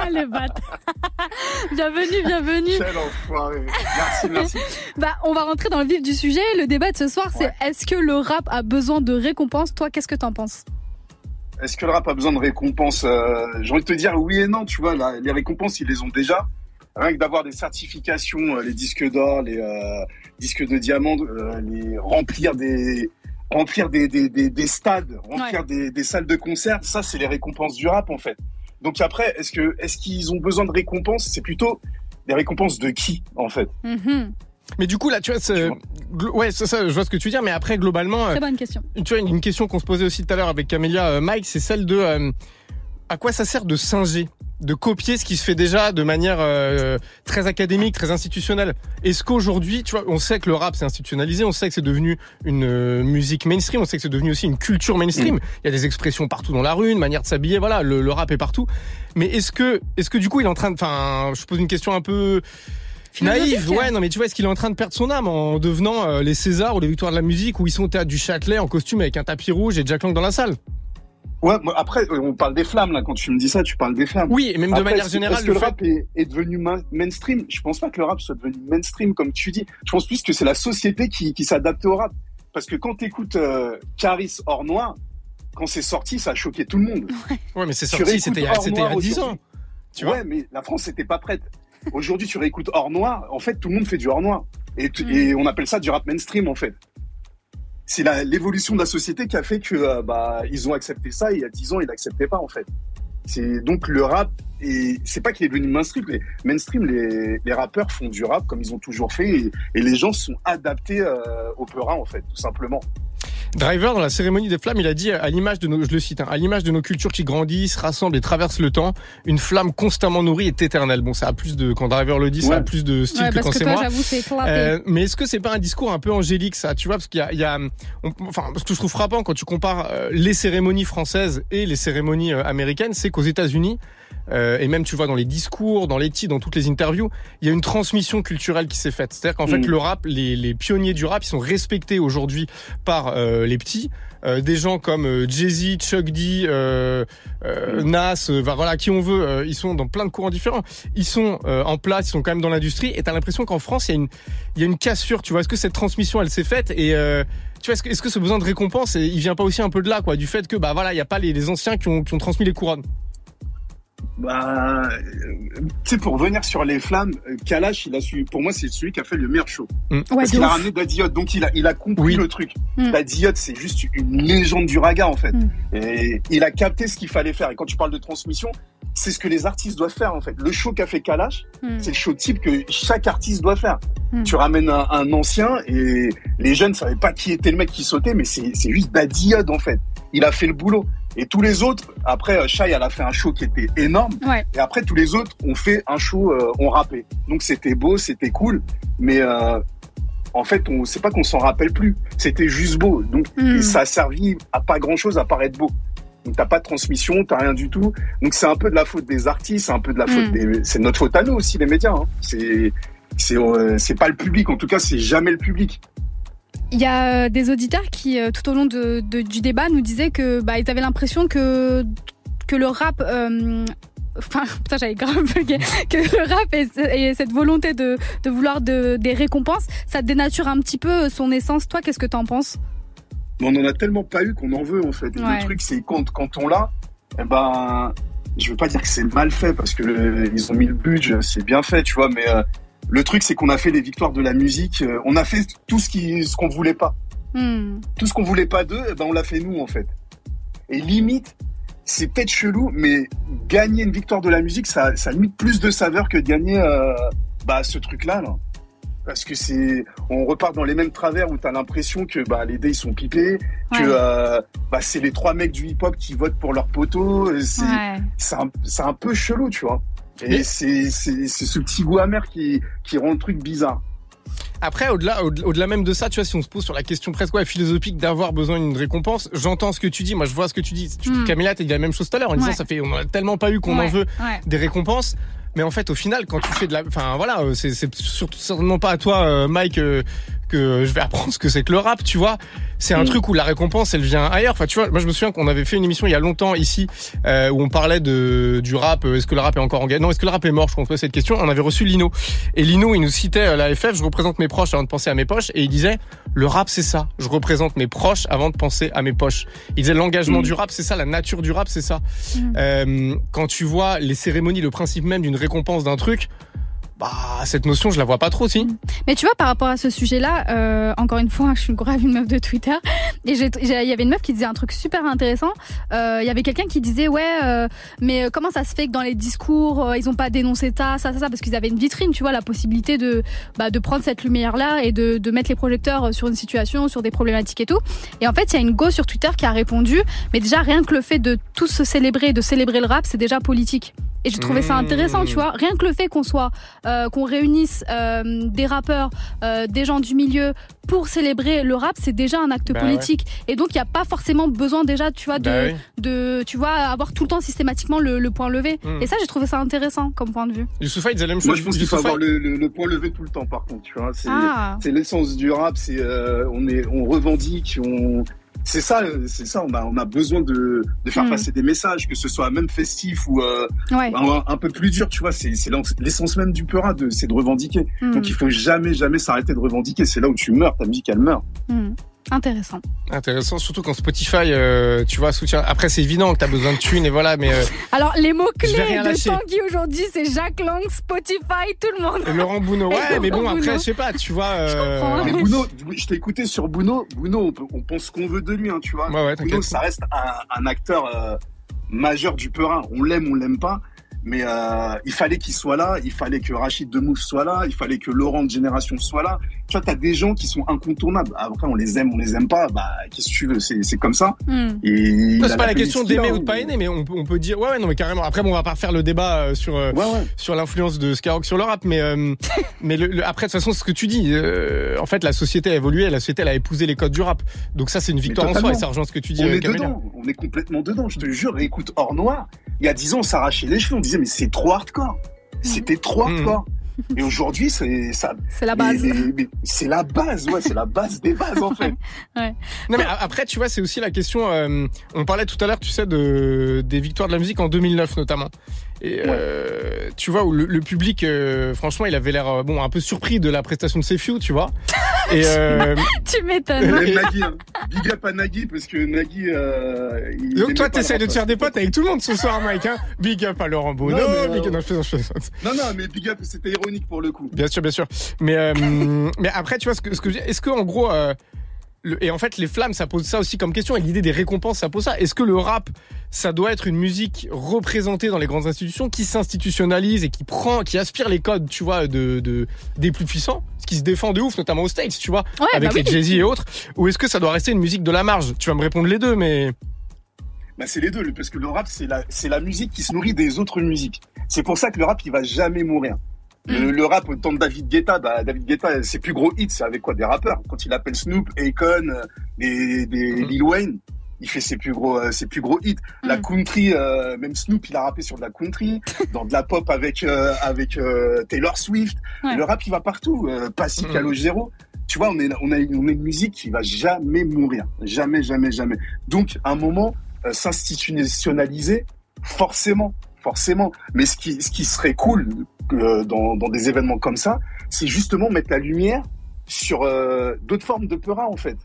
Ah, le *laughs* bienvenue, bienvenue. Quel enfoiré. Merci, merci. *laughs* Bah, on va rentrer dans le vif du sujet. Le débat de ce soir, c'est est-ce que le rap a besoin de récompenses Toi, qu'est-ce que t'en penses? Est-ce que le rap a besoin de récompenses Euh, J'ai envie de te dire oui et non, tu vois. là, les récompenses, ils les ont déjà. Rien que d'avoir des certifications, euh, les disques d'or, les euh, disques de diamant, euh, les remplir des remplir des, des, des, des stades, remplir Ouais. des, des salles de concert, ça c'est les récompenses du rap en fait. Donc après, est-ce que est-ce qu'ils ont besoin de récompenses? C'est plutôt des récompenses de qui en fait? Mhm. Mais du coup, là, tu vois, ouais, c'est ça, je vois ce que tu veux dire, mais après, globalement, euh, Très bonne question. tu vois, une une question qu'on se posait aussi tout à l'heure avec Camélia euh, Mike, c'est celle de euh, à quoi ça sert de singer, de copier ce qui se fait déjà de manière euh, très académique, très institutionnelle. Est-ce qu'aujourd'hui, tu vois, on sait que le rap c'est institutionnalisé, on sait que c'est devenu une euh, musique mainstream, on sait que c'est devenu aussi une culture mainstream. Il y a des expressions partout dans la rue, une manière de s'habiller, voilà, le, le rap est partout. Mais est-ce que, est-ce que du coup, il est en train de, enfin, je pose une question un peu naïve, ouais, non, mais tu vois, est-ce qu'il est en train de perdre son âme en devenant euh, les Césars ou les Victoires de la musique où ils sont au théâtre du Châtelet en costume avec un tapis rouge et Jack Lang dans la salle? Ouais, après, euh, on parle des flammes, là. Quand tu me dis ça, tu parles des flammes. Oui, et même de Après, manière générale, Est-ce que le le fait- rap est, est devenu main- mainstream Je pense pas que le rap soit devenu mainstream, comme tu dis. Je pense plus que c'est la société qui, qui s'adapte au rap. Parce que quand t'écoutes euh, Caris hors noir, quand c'est sorti, ça a choqué tout le monde. Ouais, mais c'est Tu sorti, c'était il y a- Hors c'était il y a Noir 10 ans. aujourd'hui. ouais, mais la France n'était pas prête. Aujourd'hui, tu réécoutes hors noir. En fait, tout le monde fait du hors noir. Et, tu- et on appelle ça du rap mainstream, en fait. C'est l'évolution de la société qui a fait que euh, bah ils ont accepté ça et il y a 10 ans ils l'acceptaient pas en fait. C'est donc le rap et c'est pas qu'il est devenu mainstream. Les mainstream les, les rappeurs font du rap comme ils ont toujours fait et, les gens sont adaptés euh, au peurat en fait tout simplement. Driver, dans la cérémonie des flammes, il a dit, à l'image de nos, je le cite, hein, à l'image de nos cultures qui grandissent, rassemblent et traversent le temps, une flamme constamment nourrie est éternelle. Bon, ça a plus de, quand Driver le dit, ça a plus de style Ouais, que quand c'est moi. Euh, mais est-ce que c'est pas un discours un peu angélique, ça, tu vois, parce qu'il y a, il y a on- enfin, ce que je trouve frappant quand tu compares euh, les cérémonies françaises et les cérémonies euh, américaines, c'est qu'aux États-Unis, euh, et même tu vois dans les discours, dans les titres, dans toutes les interviews, il y a une transmission culturelle qui s'est faite. C'est-à-dire qu'en fait, Mm. le rap, les, les pionniers du rap, ils sont respectés aujourd'hui par euh, les petits. Euh, des gens comme Jay-Z, Chuck D, euh, Nas, bah, voilà, qui on veut, ils sont dans plein de courants différents. Ils sont en place, ils sont quand même dans l'industrie. Et t'as l'impression qu'en France, il y a une, il y a une cassure. Tu vois, est-ce que cette transmission, elle s'est faite? Et tu vois, est-ce que, est-ce que ce besoin de récompense, il vient pas aussi un peu de là, quoi, du fait que bah voilà, il y a pas les, les anciens qui ont, qui ont transmis les couronnes? Bah, tu sais, pour revenir sur les flammes, euh, Kalash, il a su, pour moi, c'est celui qui a fait le meilleur show. Mm. Parce Ouais, qu'il a ramené Daddy Yacht, donc il a, il a compris le truc. Mm. Daddy Yacht, c'est juste une légende du raga, en fait. Mm. Et il a capté ce qu'il fallait faire. Et quand tu parles de transmission, c'est ce que les artistes doivent faire, en fait. Le show qu'a fait Kalash, Mm. c'est le show type que chaque artiste doit faire. Mm. Tu ramènes un, un ancien et les jeunes savaient pas qui était le mec qui sautait, mais c'est c'est juste Daddy Yacht, en fait. Il a fait le boulot. Et tous les autres, après, euh, Shai, elle a fait un show qui était énorme. Ouais. Et après, tous les autres ont fait un show, euh, ont rappé. Donc c'était beau, c'était cool. Mais euh, en fait, on c'est pas qu'on s'en rappelle plus. C'était juste beau. Donc Mm. et ça a servi à pas grand chose à part être beau. Donc t'as pas de transmission, t'as rien du tout. Donc c'est un peu de la faute des artistes, c'est un peu de la faute Mm. des, c'est notre faute à nous aussi les médias. Hein. C'est c'est euh, c'est pas le public. En tout cas, c'est jamais le public. Il y a euh, des auditeurs qui, euh, tout au long de, de- du débat, nous disaient que bah, ils avaient l'impression que que le rap, euh, enfin, *laughs* putain, j'avais grave bugué, *laughs* que le rap et, ce- et cette volonté de, de vouloir de, des récompenses, ça dénature un petit peu son essence. Toi, qu'est-ce que t'en penses? On en a tellement pas eu qu'on en veut en fait. Et Ouais. Le truc c'est quand quand on l'a, eh ben je veux pas dire que c'est mal fait parce que le- ils ont mis le budget, c'est bien fait, tu vois. Mais euh, le truc c'est qu'on a fait les victoires de la musique, euh, on a fait tout ce qui ce qu'on voulait pas, Hmm. tout ce qu'on voulait pas d'eux, eh ben on l'a fait nous en fait. Et limite, c'est peut-être chelou, mais gagner une victoire de la musique, ça ça a limite plus de saveur que de gagner euh, bah ce truc là. Parce que c'est, on repart dans les mêmes travers où t'as l'impression que bah les dés ils sont pipés, que euh, bah c'est les trois mecs du hip-hop qui votent pour leur poteau. C'est Ouais. un, c'est un peu chelou, tu vois. Et Mais- c'est c'est c'est ce petit goût amer qui qui rend le truc bizarre. Après, au-delà, au- au-delà même de ça, tu vois, si on se pose sur la question presque ouais, philosophique d'avoir besoin d'une récompense, j'entends ce que tu dis. Moi, je vois ce que tu dis. Tu, Mm. Camilla, t'as dit la même chose tout à l'heure en disant ça fait, on a tellement pas eu qu'on Ouais, en veut ouais. des récompenses. Mais en fait, au final, quand tu fais de la, enfin voilà, euh, c'est c'est surtout certainement pas à toi, euh, Mike, euh, que je vais apprendre ce que c'est que le rap, tu vois. C'est un Mm. truc où la récompense, elle vient ailleurs. Enfin, tu vois, moi je me souviens qu'on avait fait une émission il y a longtemps ici euh, où on parlait de du rap. euh, Est-ce que le rap est encore en guerre? Non, est-ce que le rap est mort? Je posait cette question. On avait reçu Lino et Lino, il nous citait euh, la FF. Je représente mes proches avant de penser à mes poches et il disait le rap c'est ça. Je représente mes proches avant de penser à mes poches. Il disait l'engagement Mm. du rap c'est ça, la nature du rap c'est ça. Euh, quand tu vois les cérémonies, le principe même d'une récompense d'un truc, bah cette notion je la vois pas trop si. Mais tu vois, par rapport à ce sujet-là, euh, encore une fois, je suis grave une meuf de Twitter, et il y avait une meuf qui disait un truc super intéressant. Euh, Il y avait quelqu'un qui disait, ouais, euh, mais comment ça se fait que dans les discours, euh, ils ont pas dénoncé ça, ça, ça, ça, parce qu'ils avaient une vitrine, tu vois, la possibilité de, bah, de prendre cette lumière-là et de, de mettre les projecteurs sur une situation, sur des problématiques et tout. Et en fait, il y a une go sur Twitter qui a répondu, mais déjà, rien que le fait de tous se célébrer, de célébrer le rap, c'est déjà politique. Et j'ai trouvé ça intéressant, tu vois. Rien que le fait qu'on soit, euh, qu'on réunisse euh, des rappeurs, euh, des gens du milieu pour célébrer le rap, c'est déjà un acte Bah politique. Et donc, il n'y a pas forcément besoin déjà, tu vois, de, Bah oui. de, tu vois, avoir tout le temps systématiquement le, le point levé. Mm. Et ça, j'ai trouvé ça intéressant comme point de vue. Youssoufa il disait la même chose. Moi, je pense qu'il faut avoir le, le- le point levé tout le temps, par contre. Tu vois, c'est Ah. c'est l'essence du rap. C'est euh, on est, on revendique, on. C'est ça, c'est ça. On a, on a besoin de, de faire Mm. passer des messages, que ce soit même festif ou euh, Ouais. un, un peu plus dur. Tu vois, c'est l'essence même du peurat, de- c'est de revendiquer. Mm. Donc, il faut jamais, jamais s'arrêter de revendiquer. C'est là où tu meurs. Ta musique, elle meurt. Mm. Intéressant. Intéressant, surtout quand Spotify, euh, tu vois, soutient. Après, c'est évident que t'as besoin de thunes et voilà, mais euh, Alors, les Je mots-clés de lâcher. Tanguy aujourd'hui, c'est Jacques Lang, Spotify, tout le monde. et Laurent Bounot, ouais, mais bon, après, Bounot. je sais pas, tu vois. euh, comprends. Mais Bouno, je t'ai écouté sur Bouno. Bouno, on, peut- on pense ce qu'on veut de lui, hein, tu vois. Ouais, ouais, Bouno, ça reste un, un acteur euh, majeur du Perrin. On l'aime, on l'aime pas. Mais euh, il fallait qu'il soit là, il fallait que Rachid Demouf soit là, il fallait que Laurent de Génération soit là. Tu vois, t'as des gens qui sont incontournables. Après, on les aime, on les aime pas. Bah, qu'est-ce que tu veux? C'est c'est comme ça. Mm. Et il Non, a c'est pas la question d'aimer ou de hein. pas aimer, mais on peut, on peut dire, ouais, ouais, non, mais carrément. Après, bon, on va pas refaire le débat euh, sur euh, Ouais, ouais. sur l'influence de Skyrock sur le rap, mais euh, *laughs* mais le, le- après, de toute façon, ce que tu dis, euh, en fait, la société a évolué, la société elle a épousé les codes du rap, donc ça, c'est une victoire en soi, et ça rejoint ce que tu dis. On euh, est dedans, on est complètement dedans, je te jure. Et écoute, Hors Noir, il y a 10 ans, on s'arrachait les cheveux, on disait, mais c'est trop hardcore. C'était trop Mhm. hardcore. *laughs* Et aujourd'hui, c'est ça. C'est la base. C'est la base, ouais, c'est la base des bases, en fait. *laughs* Ouais. Non mais après tu vois c'est aussi la question euh, on parlait tout à l'heure tu sais de des victoires de la musique en 2009 notamment et euh, tu vois où le, le public euh, franchement il avait l'air euh, bon un peu surpris de la prestation de Sefiu tu vois *laughs* et euh, *laughs* tu m'étonnes. Nagui, hein. big up à Nagui, parce que Nagui. Euh, il donc toi t'essayes de te faire des potes avec tout le monde ce soir Mike hein big up à Laurent Bono Non, mais, big euh, non, je plaisante, je plaisante. Non, non, mais big up, c'était ironique pour le coup. Bien sûr, bien sûr. Mais euh, *laughs* mais après, tu vois ce que ce que je- est-ce que en gros euh, le- et en fait les flammes ça pose ça aussi comme question et l'idée des récompenses ça pose ça. Est-ce que le rap ça doit être une musique représentée dans les grandes institutions qui s'institutionnalise et qui prend qui aspire les codes tu vois de, de des plus puissants, ce qui se défend de ouf notamment aux States tu vois Ouais, avec bah les oui. Jay-Z et autres ou est-ce que ça doit rester une musique de la marge? Tu vas me répondre les deux mais Bah, c'est les deux, le- parce que le rap, c'est la, c'est la musique qui se nourrit des autres musiques. C'est pour ça que le rap, il va jamais mourir. Le, le rap, au temps de David Guetta, bah, David Guetta, ses plus gros hits, c'est avec quoi? Des rappeurs. Quand il appelle Snoop, Akon, euh, des, des Mm. Lil Wayne, il fait ses plus gros, euh, ses plus gros hits. La Mm. country, euh, même Snoop, il a rappé sur de la country, *laughs* dans de la pop avec, euh, avec euh, Taylor Swift. Ouais. Le rap, il va partout. Euh, Passy, Mm. Calogero. Tu vois, on, est, on, a, on a une musique qui va jamais mourir. Jamais, jamais, jamais. Donc, à un moment, euh, s'institutionnaliser, forcément, forcément. Mais ce qui, ce qui serait cool euh, dans, dans des événements comme ça, c'est justement mettre la lumière sur euh, d'autres formes de peurat, en fait.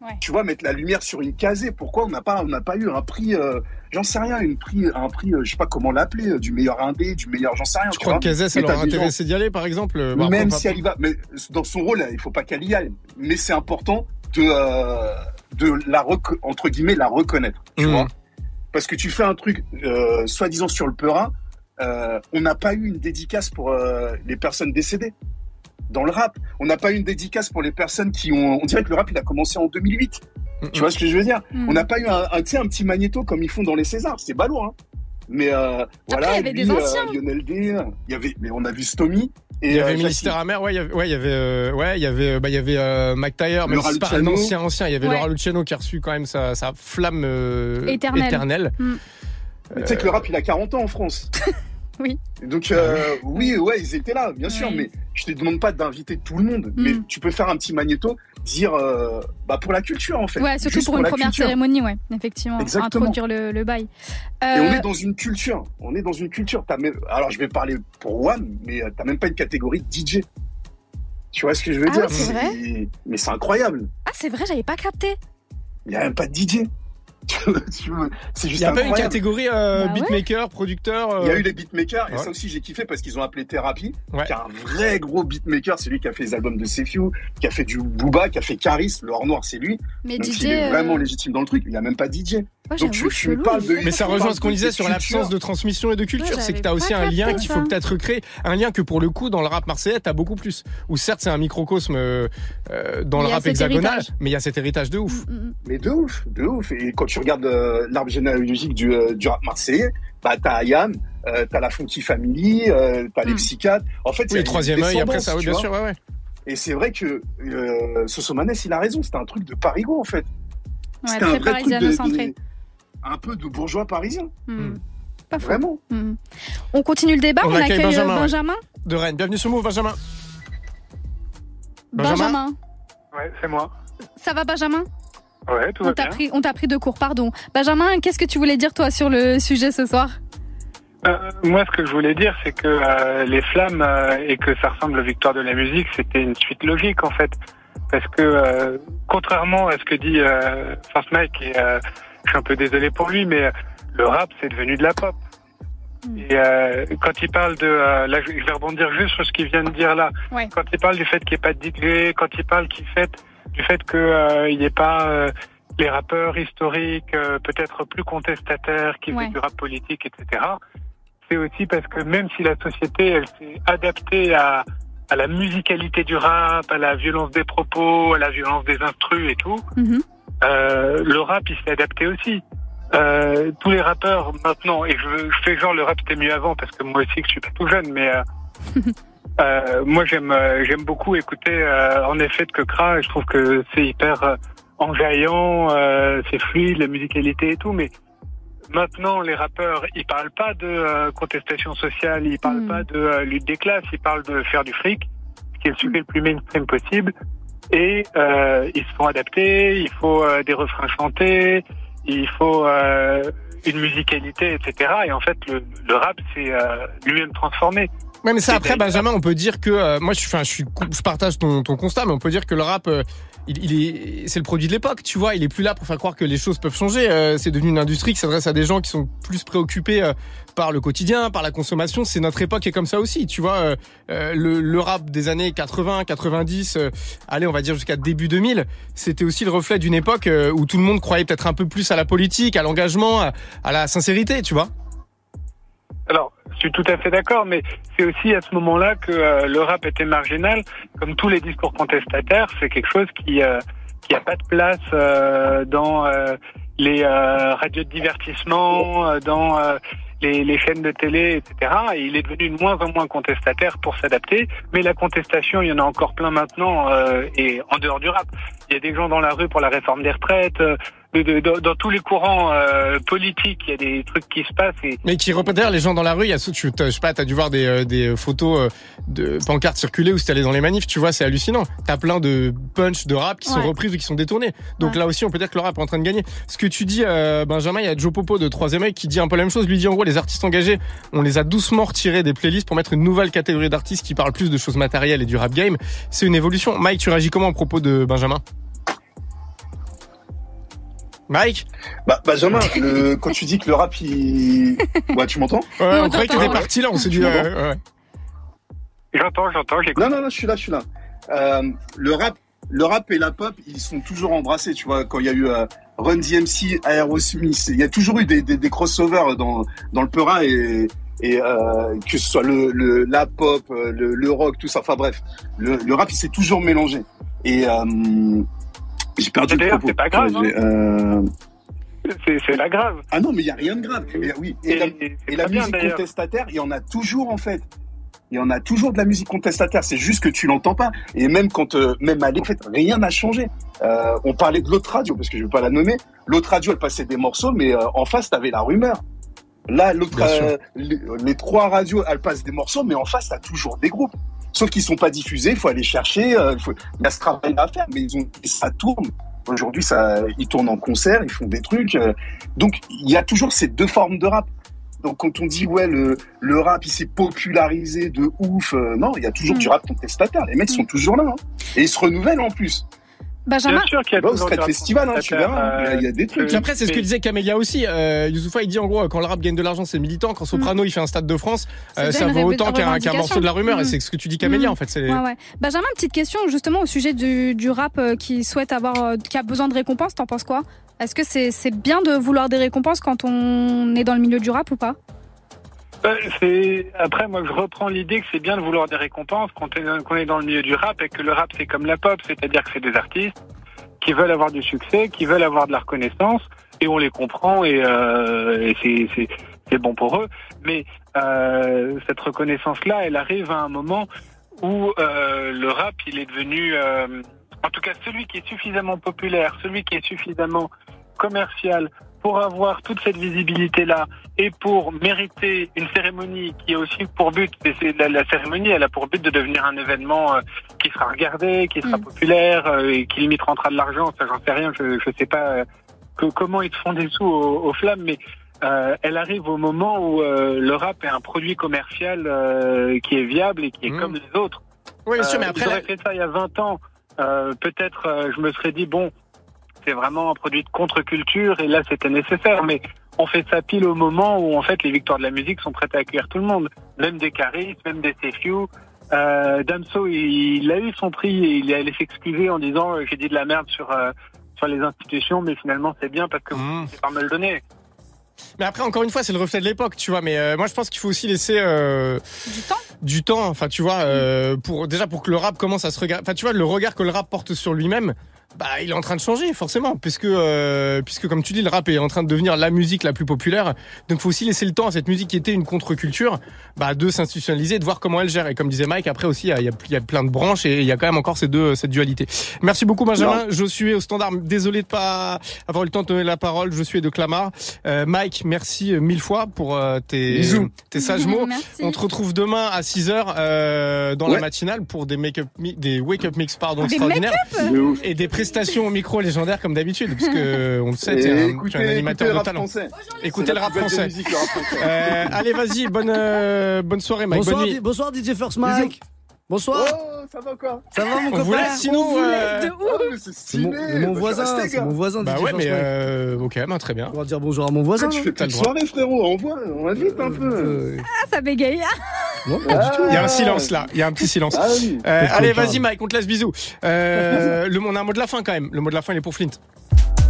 Ouais. Tu vois, mettre la lumière sur une casée. Pourquoi on n'a pas, on n'a pas eu un prix, euh, j'en sais rien, une prix, un prix, euh, je sais pas comment l'appeler, euh, du meilleur indé, du meilleur, j'en sais rien. je tu crois que Kazès ça leur a gens- intéressé d'y aller par exemple. Bah, même si elle y va, mais dans son rôle, il faut pas qu'elle y aille. Mais c'est important de, euh, de la entre guillemets la reconnaître, tu Mhm. vois. Parce que tu fais un truc, euh, soi-disant sur le Peura, euh, on n'a pas eu une dédicace pour euh, les personnes décédées dans le rap. On n'a pas eu une dédicace pour les personnes qui ont. On dirait que le rap il a commencé en 2008. Tu vois ce que je veux dire? Mhm. On n'a pas eu un, un, tu sais, un petit magnéto comme ils font dans les Césars. C'est balourd, hein. Mais euh, voilà, il y avait lui, des euh, anciens. Lionel D, il y avait, mais on a vu Stomy. Et, Il y avait euh, Jackie. Ministère amer, ouais, il y avait, ouais, il y avait, euh, ouais, il y avait, euh, bah, il y avait euh, Mike Tyre, mais c'est pas un ancien, ancien. Il y avait Ouais. Laura Luciano qui a reçu quand même sa, sa flamme euh, Éternelle. éternelle. Mm. Tu sais que le rap, il a 40 ans en France. *laughs* Oui. Donc euh, oui, ouais, ils étaient là, bien sûr, Oui. mais je te demande pas d'inviter tout le monde, mais Mm. tu peux faire un petit magnéto, dire euh, bah pour la culture en fait. Ouais, surtout Juste pour une première culture. cérémonie, ouais, effectivement. Exactement. Introduire le, le bail. Et Euh, on est dans une culture. On est dans une culture. T'as même... Alors, je vais parler pour One, mais euh, t'as même pas une catégorie DJ. Tu vois ce que je veux Ah dire? oui, c'est vrai Mais c'est incroyable. Ah, c'est vrai, j'avais pas capté. Il y a même pas de DJ. *laughs* C'est Il juste n'y a pas une catégorie euh, Bah ouais. beatmaker, producteur. Il y a euh, eu les beatmakers, et Ouais. ça aussi j'ai kiffé parce qu'ils ont appelé Therapy, Ouais. qui est un vrai gros beatmaker, c'est lui qui a fait les albums de Sefiu, qui a fait du Booba, qui a fait Caris, le hors noir c'est lui. Mais Donc DJ, il est euh, vraiment légitime dans le truc, il a même pas DJ. Donc tu, tu chelou. parles de. Mais ça rejoint ce qu'on disait sur l'absence de transmission et de culture. Ouais, c'est que tu as aussi un lien qu'il faut peut-être recréer. Un lien que pour le coup, dans le rap marseillais, t'as beaucoup plus. Ou certes, c'est un microcosme euh, euh, dans Mais le rap hexagonal, héritage. mais il y a cet héritage de ouf. Mm, mm. Mais de ouf, de ouf. Et quand tu regardes euh, l'arbre généalogique du, euh, du rap marseillais, bah t'as Ayam, euh, t'as la Funky Family, euh, t'as les Mm. psychiatres. En fait, Oui, a le troisième œil, après ça, oui, bien sûr, ouais, ouais. Et c'est vrai que euh, Sosomanes, il a raison. C'était un truc de Parigo en fait. Ouais, C'était un très vrai truc de, parisiano-centré. de- un peu de bourgeois parisien. Mm. Pas faux. Vraiment. Mm. On continue le débat, On on, accueille accueille euh, Benjamin, Benjamin. ouais. De Rennes. Bienvenue sur Move, Benjamin. Benjamin. Benjamin Ouais, c'est moi. Ça va, Benjamin? Ouais, tout On va t'a bien. pris, on t'a pris de cours, pardon. Benjamin, qu'est-ce que tu voulais dire, toi, sur le sujet ce soir? Euh, moi, ce que je voulais dire, c'est que euh, les flammes euh, et que ça ressemble aux victoires de la musique, c'était une suite logique en fait, parce que euh, contrairement à ce que dit euh, First Mike, et euh, je suis un peu désolé pour lui, mais le rap c'est devenu de la pop. Et euh, quand il parle de, euh, là, je vais rebondir juste sur ce qu'il vient de dire là. Ouais. Quand il parle du fait qu'il n'y ait pas de DJ, quand il parle qu'il fait du fait que euh, il n'y ait pas euh, les rappeurs historiques, peut-être plus contestataires, qui Ouais. font du rap politique, etc. C'est aussi parce que même si la société, elle s'est adaptée à, à la musicalité du rap, à la violence des propos, à la violence des instrus et tout, Mhm. Euh, le rap, il s'est adapté aussi. Euh, tous les rappeurs maintenant, et je, je fais genre le rap c'était mieux avant parce que moi aussi que je suis pas tout jeune, mais euh, *laughs* euh, moi j'aime euh, j'aime beaucoup écouter euh, en effet de Kekra. Je trouve que c'est hyper enjaillant, euh, c'est fluide, la musicalité et tout, mais maintenant les rappeurs ils parlent pas de contestation sociale, ils parlent Mm. pas de lutte des classes, ils parlent de faire du fric, ce qui est le sujet le plus mainstream possible. Et euh, ils se font adapter, il faut euh, des refrains chantés, il faut euh, une musicalité, etc. Et en fait, le, le rap, c'est euh, lui-même transformé. Ouais, mais ça après, Benjamin, on peut dire que euh, moi, je enfin, je suis, je partage ton, ton constat, mais on peut dire que le rap, euh, il, est, c'est le produit de l'époque, tu vois. Il est plus là pour faire croire que les choses peuvent changer. Euh, c'est devenu une industrie qui s'adresse à des gens qui sont plus préoccupés euh, par le quotidien, par la consommation. C'est notre époque est comme ça aussi, tu vois. Euh, euh, le, le rap des années 80, 90, euh, allez, on va dire jusqu'à début 2000, c'était aussi le reflet d'une époque euh, où tout le monde croyait peut-être un peu plus à la politique, à l'engagement, à, à la sincérité, tu vois. Alors, je suis tout à fait d'accord, mais c'est aussi à ce moment-là que euh, le rap était marginal. Comme tous les discours contestataires, c'est quelque chose qui euh, qui pas de place euh, dans euh, les euh, radios de divertissement, euh, dans les, les chaînes de télé, etc. Et il est devenu de moins en moins contestataire pour s'adapter. Mais la contestation, il y en a encore plein maintenant, et en dehors du rap. Il y a des gens dans la rue pour la réforme des retraites. De- de- dans, dans tous les courants euh, politiques, il y a des trucs qui se passent. Et Mais qui repèrent les gens dans la rue, il y a, tu, je sais pas, t'as dû voir des, euh, des photos euh, de pancartes circuler où c'était allé dans les manifs, tu vois, c'est hallucinant. T'as plein de punch de rap qui sont reprises ou qui sont détournées. Donc Ouais. là aussi, on peut dire que le rap est en train de gagner. Ce que tu dis, euh, Benjamin, il y a Joe Popo de Troisième œil qui dit un peu la même chose. Lui dit en gros, les artistes engagés, on les a doucement retirés des playlists pour mettre une nouvelle catégorie d'artistes qui parlent plus de choses matérielles et du rap game. C'est une évolution. Mike, tu réagis comment à propos de Benjamin? Mike Bah, Benjamin, le- quand tu dis que le rap, il. Ouais, tu m'entends? Ouais, on on croyait que t'étais parti là, on s'est dit. Ouais. j'entends, j'entends, j'écoute. Non, non, non, je suis là, je suis là. Euh, le rap, le rap et la pop, ils sont toujours embrassés, tu vois. Quand il y a eu euh, Run DMC, Aerosmith, il y a toujours eu des, des, des crossovers dans, dans le Peura et, et euh, que ce soit le, le la pop, euh, le, le rock, tout ça. Enfin bref, le, le rap, il s'est toujours mélangé. Et euh, j'ai perdu le D'ailleurs, propos. c'est pas grave, J'ai, euh, C'est pas grave. Ah non, mais il y a rien de grave. Et, oui. Et, la, Et- et la bien, musique contestataire, il y en a toujours en fait. Il y en a toujours de la musique contestataire. C'est juste que tu l'entends pas. Et même quand, euh, même à l'époque, en fait, rien n'a changé. Euh, on parlait de l'autre radio parce que je vais pas la nommer. L'autre radio, elle passait des morceaux, mais euh, en face, t'avais la rumeur. Là, l'autre, euh, les, les trois radios, elles passent des morceaux, mais en face, t'as toujours des groupes. Sauf qu'ils sont pas diffusés, il faut aller chercher. euh, faut- Il y a ce travail à faire, mais ils ont, ça tourne. Aujourd'hui, ça, ils tournent en concert, ils font des trucs. euh, donc, il y a toujours ces deux formes de rap. Donc, quand on dit ouais, le, le rap, il s'est popularisé de ouf, euh, non, il y a toujours Mm. du rap contestataire. Les mecs sont toujours là, hein. et ils se renouvellent en plus. Benjamin, Bien sûr qu'il y a au rap Festival, hein, tu verras. hein. Il y a- des trucs. Puis après, c'est ce que disait Camélia aussi. Euh, Youssoufa, il dit en gros, quand le rap gagne de l'argent, c'est militant. Quand Soprano, il fait un stade de France, euh, ça vaut autant qu'un revendication. morceau de la rumeur. Et Mm. c'est ce que tu dis, Camélia, Mm. en fait. Ouais, ouais. Benjamin, petite question justement au sujet du, du rap euh, qui souhaite avoir, euh, qui a besoin de récompenses. T'en penses quoi? Est-ce que c'est c'est bien de vouloir des récompenses quand on est dans le milieu du rap ou pas? Euh, après moi je reprends l'idée que c'est bien de vouloir des récompenses qu'on est dans le milieu du rap et que le rap c'est comme la pop, c'est-à-dire que c'est des artistes qui veulent avoir du succès, qui veulent avoir de la reconnaissance et on les comprend et, euh, et c'est bon pour eux. Mais euh, cette reconnaissance-là, elle arrive à un moment où euh, le rap il est devenu, euh, en tout cas celui qui est suffisamment populaire, celui qui est suffisamment commercial pour avoir toute cette visibilité-là et pour mériter une cérémonie qui a aussi pour but, et c'est la, la cérémonie, elle a pour but de devenir un événement euh, qui sera regardé, qui sera populaire euh, et qui limite rentrera de l'argent. Ça, j'en sais rien. Je, je sais pas euh, que, comment ils te font des sous aux, aux flammes, mais euh, elle arrive au moment où euh, le rap est un produit commercial euh, qui est viable et qui est comme les autres. Oui, bien sûr, mais après, auraient fait ça il y a 20 ans. euh, Peut-être euh, je me serais dit bon, c'est vraiment un produit de contre-culture et là c'était nécessaire. Mais on fait ça pile au moment où en fait les victoires de la musique sont prêtes à accueillir tout le monde, même des Caris, même des CFU. Euh, Damso, il, il a eu son prix et il est allé s'excuser en disant euh, j'ai dit de la merde sur euh, sur les institutions, mais finalement c'est bien parce que vous Mmh. ne pas me le donner. Mais après, encore une fois, c'est le reflet de l'époque, tu vois. Mais euh, moi, je pense qu'il faut aussi laisser euh, du temps. Du temps. Enfin, tu vois, euh, pour déjà pour que le rap commence à se regarder. Enfin, tu vois, le regard que le rap porte sur lui-même. Bah, il est en train de changer forcément, puisque euh, puisque comme tu dis, le rap est en train de devenir la musique la plus populaire. Donc, faut aussi laisser le temps à cette musique qui était une contre-culture, bah, de s'institutionnaliser, de voir comment elle gère. Et comme disait Mike, après aussi, il y a, y plein de branches et il y a quand même encore ces deux cette dualité. Merci beaucoup Benjamin. Non. Je suis au standard. Désolé de pas avoir eu le temps de donner la parole. Je suis de Clamart. Euh, Mike, merci mille fois pour euh, tes Bisous. tes sages mots. *laughs* Merci. On te retrouve demain à 6h euh, dans la matinale pour des make-up des wake-up mix pardon Des extraordinaires De ouf. et des prestations au micro légendaires comme d'habitude parce que on le sait t'es Et un, tu es un animateur de rap talent. français. Écoutez le rap français. musiques, le rap français. Euh, allez vas-y bonne euh, bonne soirée Mike Bonsoir, bonne di- nuit. bonsoir DJ First Mike. Bonsoir. Oh, ça va quoi Ça va mon On copain vous laisse sinon. On vous euh, laisse de Oh, mon, stylé. c'est mon Bah, voisin, c'est mon voisin. Bah DJ ouais mais euh, ok ben, très bien. On va dire bonjour à mon voisin. Ah, tu non fais de soirée, frérot. Envoie, on invite un peu. Euh, Ah, ça bégaye. Non, pas du tout. Il y a un silence là, il y a un petit silence. Ah oui. Euh, allez vas-y Mike, on te laisse bisous. Euh, *laughs* le on a un mot de la fin quand même. Le mot de la fin il est pour Flint.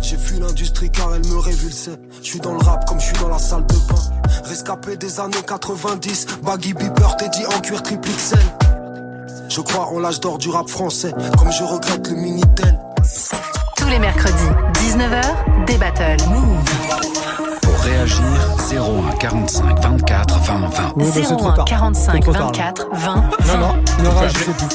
J'ai fui l'industrie car elle me révulsait. Je suis dans le rap comme je suis dans la salle de bain. Rescapé des années 90, Baggy Beeper, Teddy en cuir triple XL. Je crois en l'âge d'or du rap français, comme je regrette le Minitel. Tous les mercredis, 19h, des battles. Pour réagir, 01 45 24 20 20. Oui, mais c'est trop 01 tard. 45 C'est trop tard, là. 24 20 Non, non, il aura, je sais plus.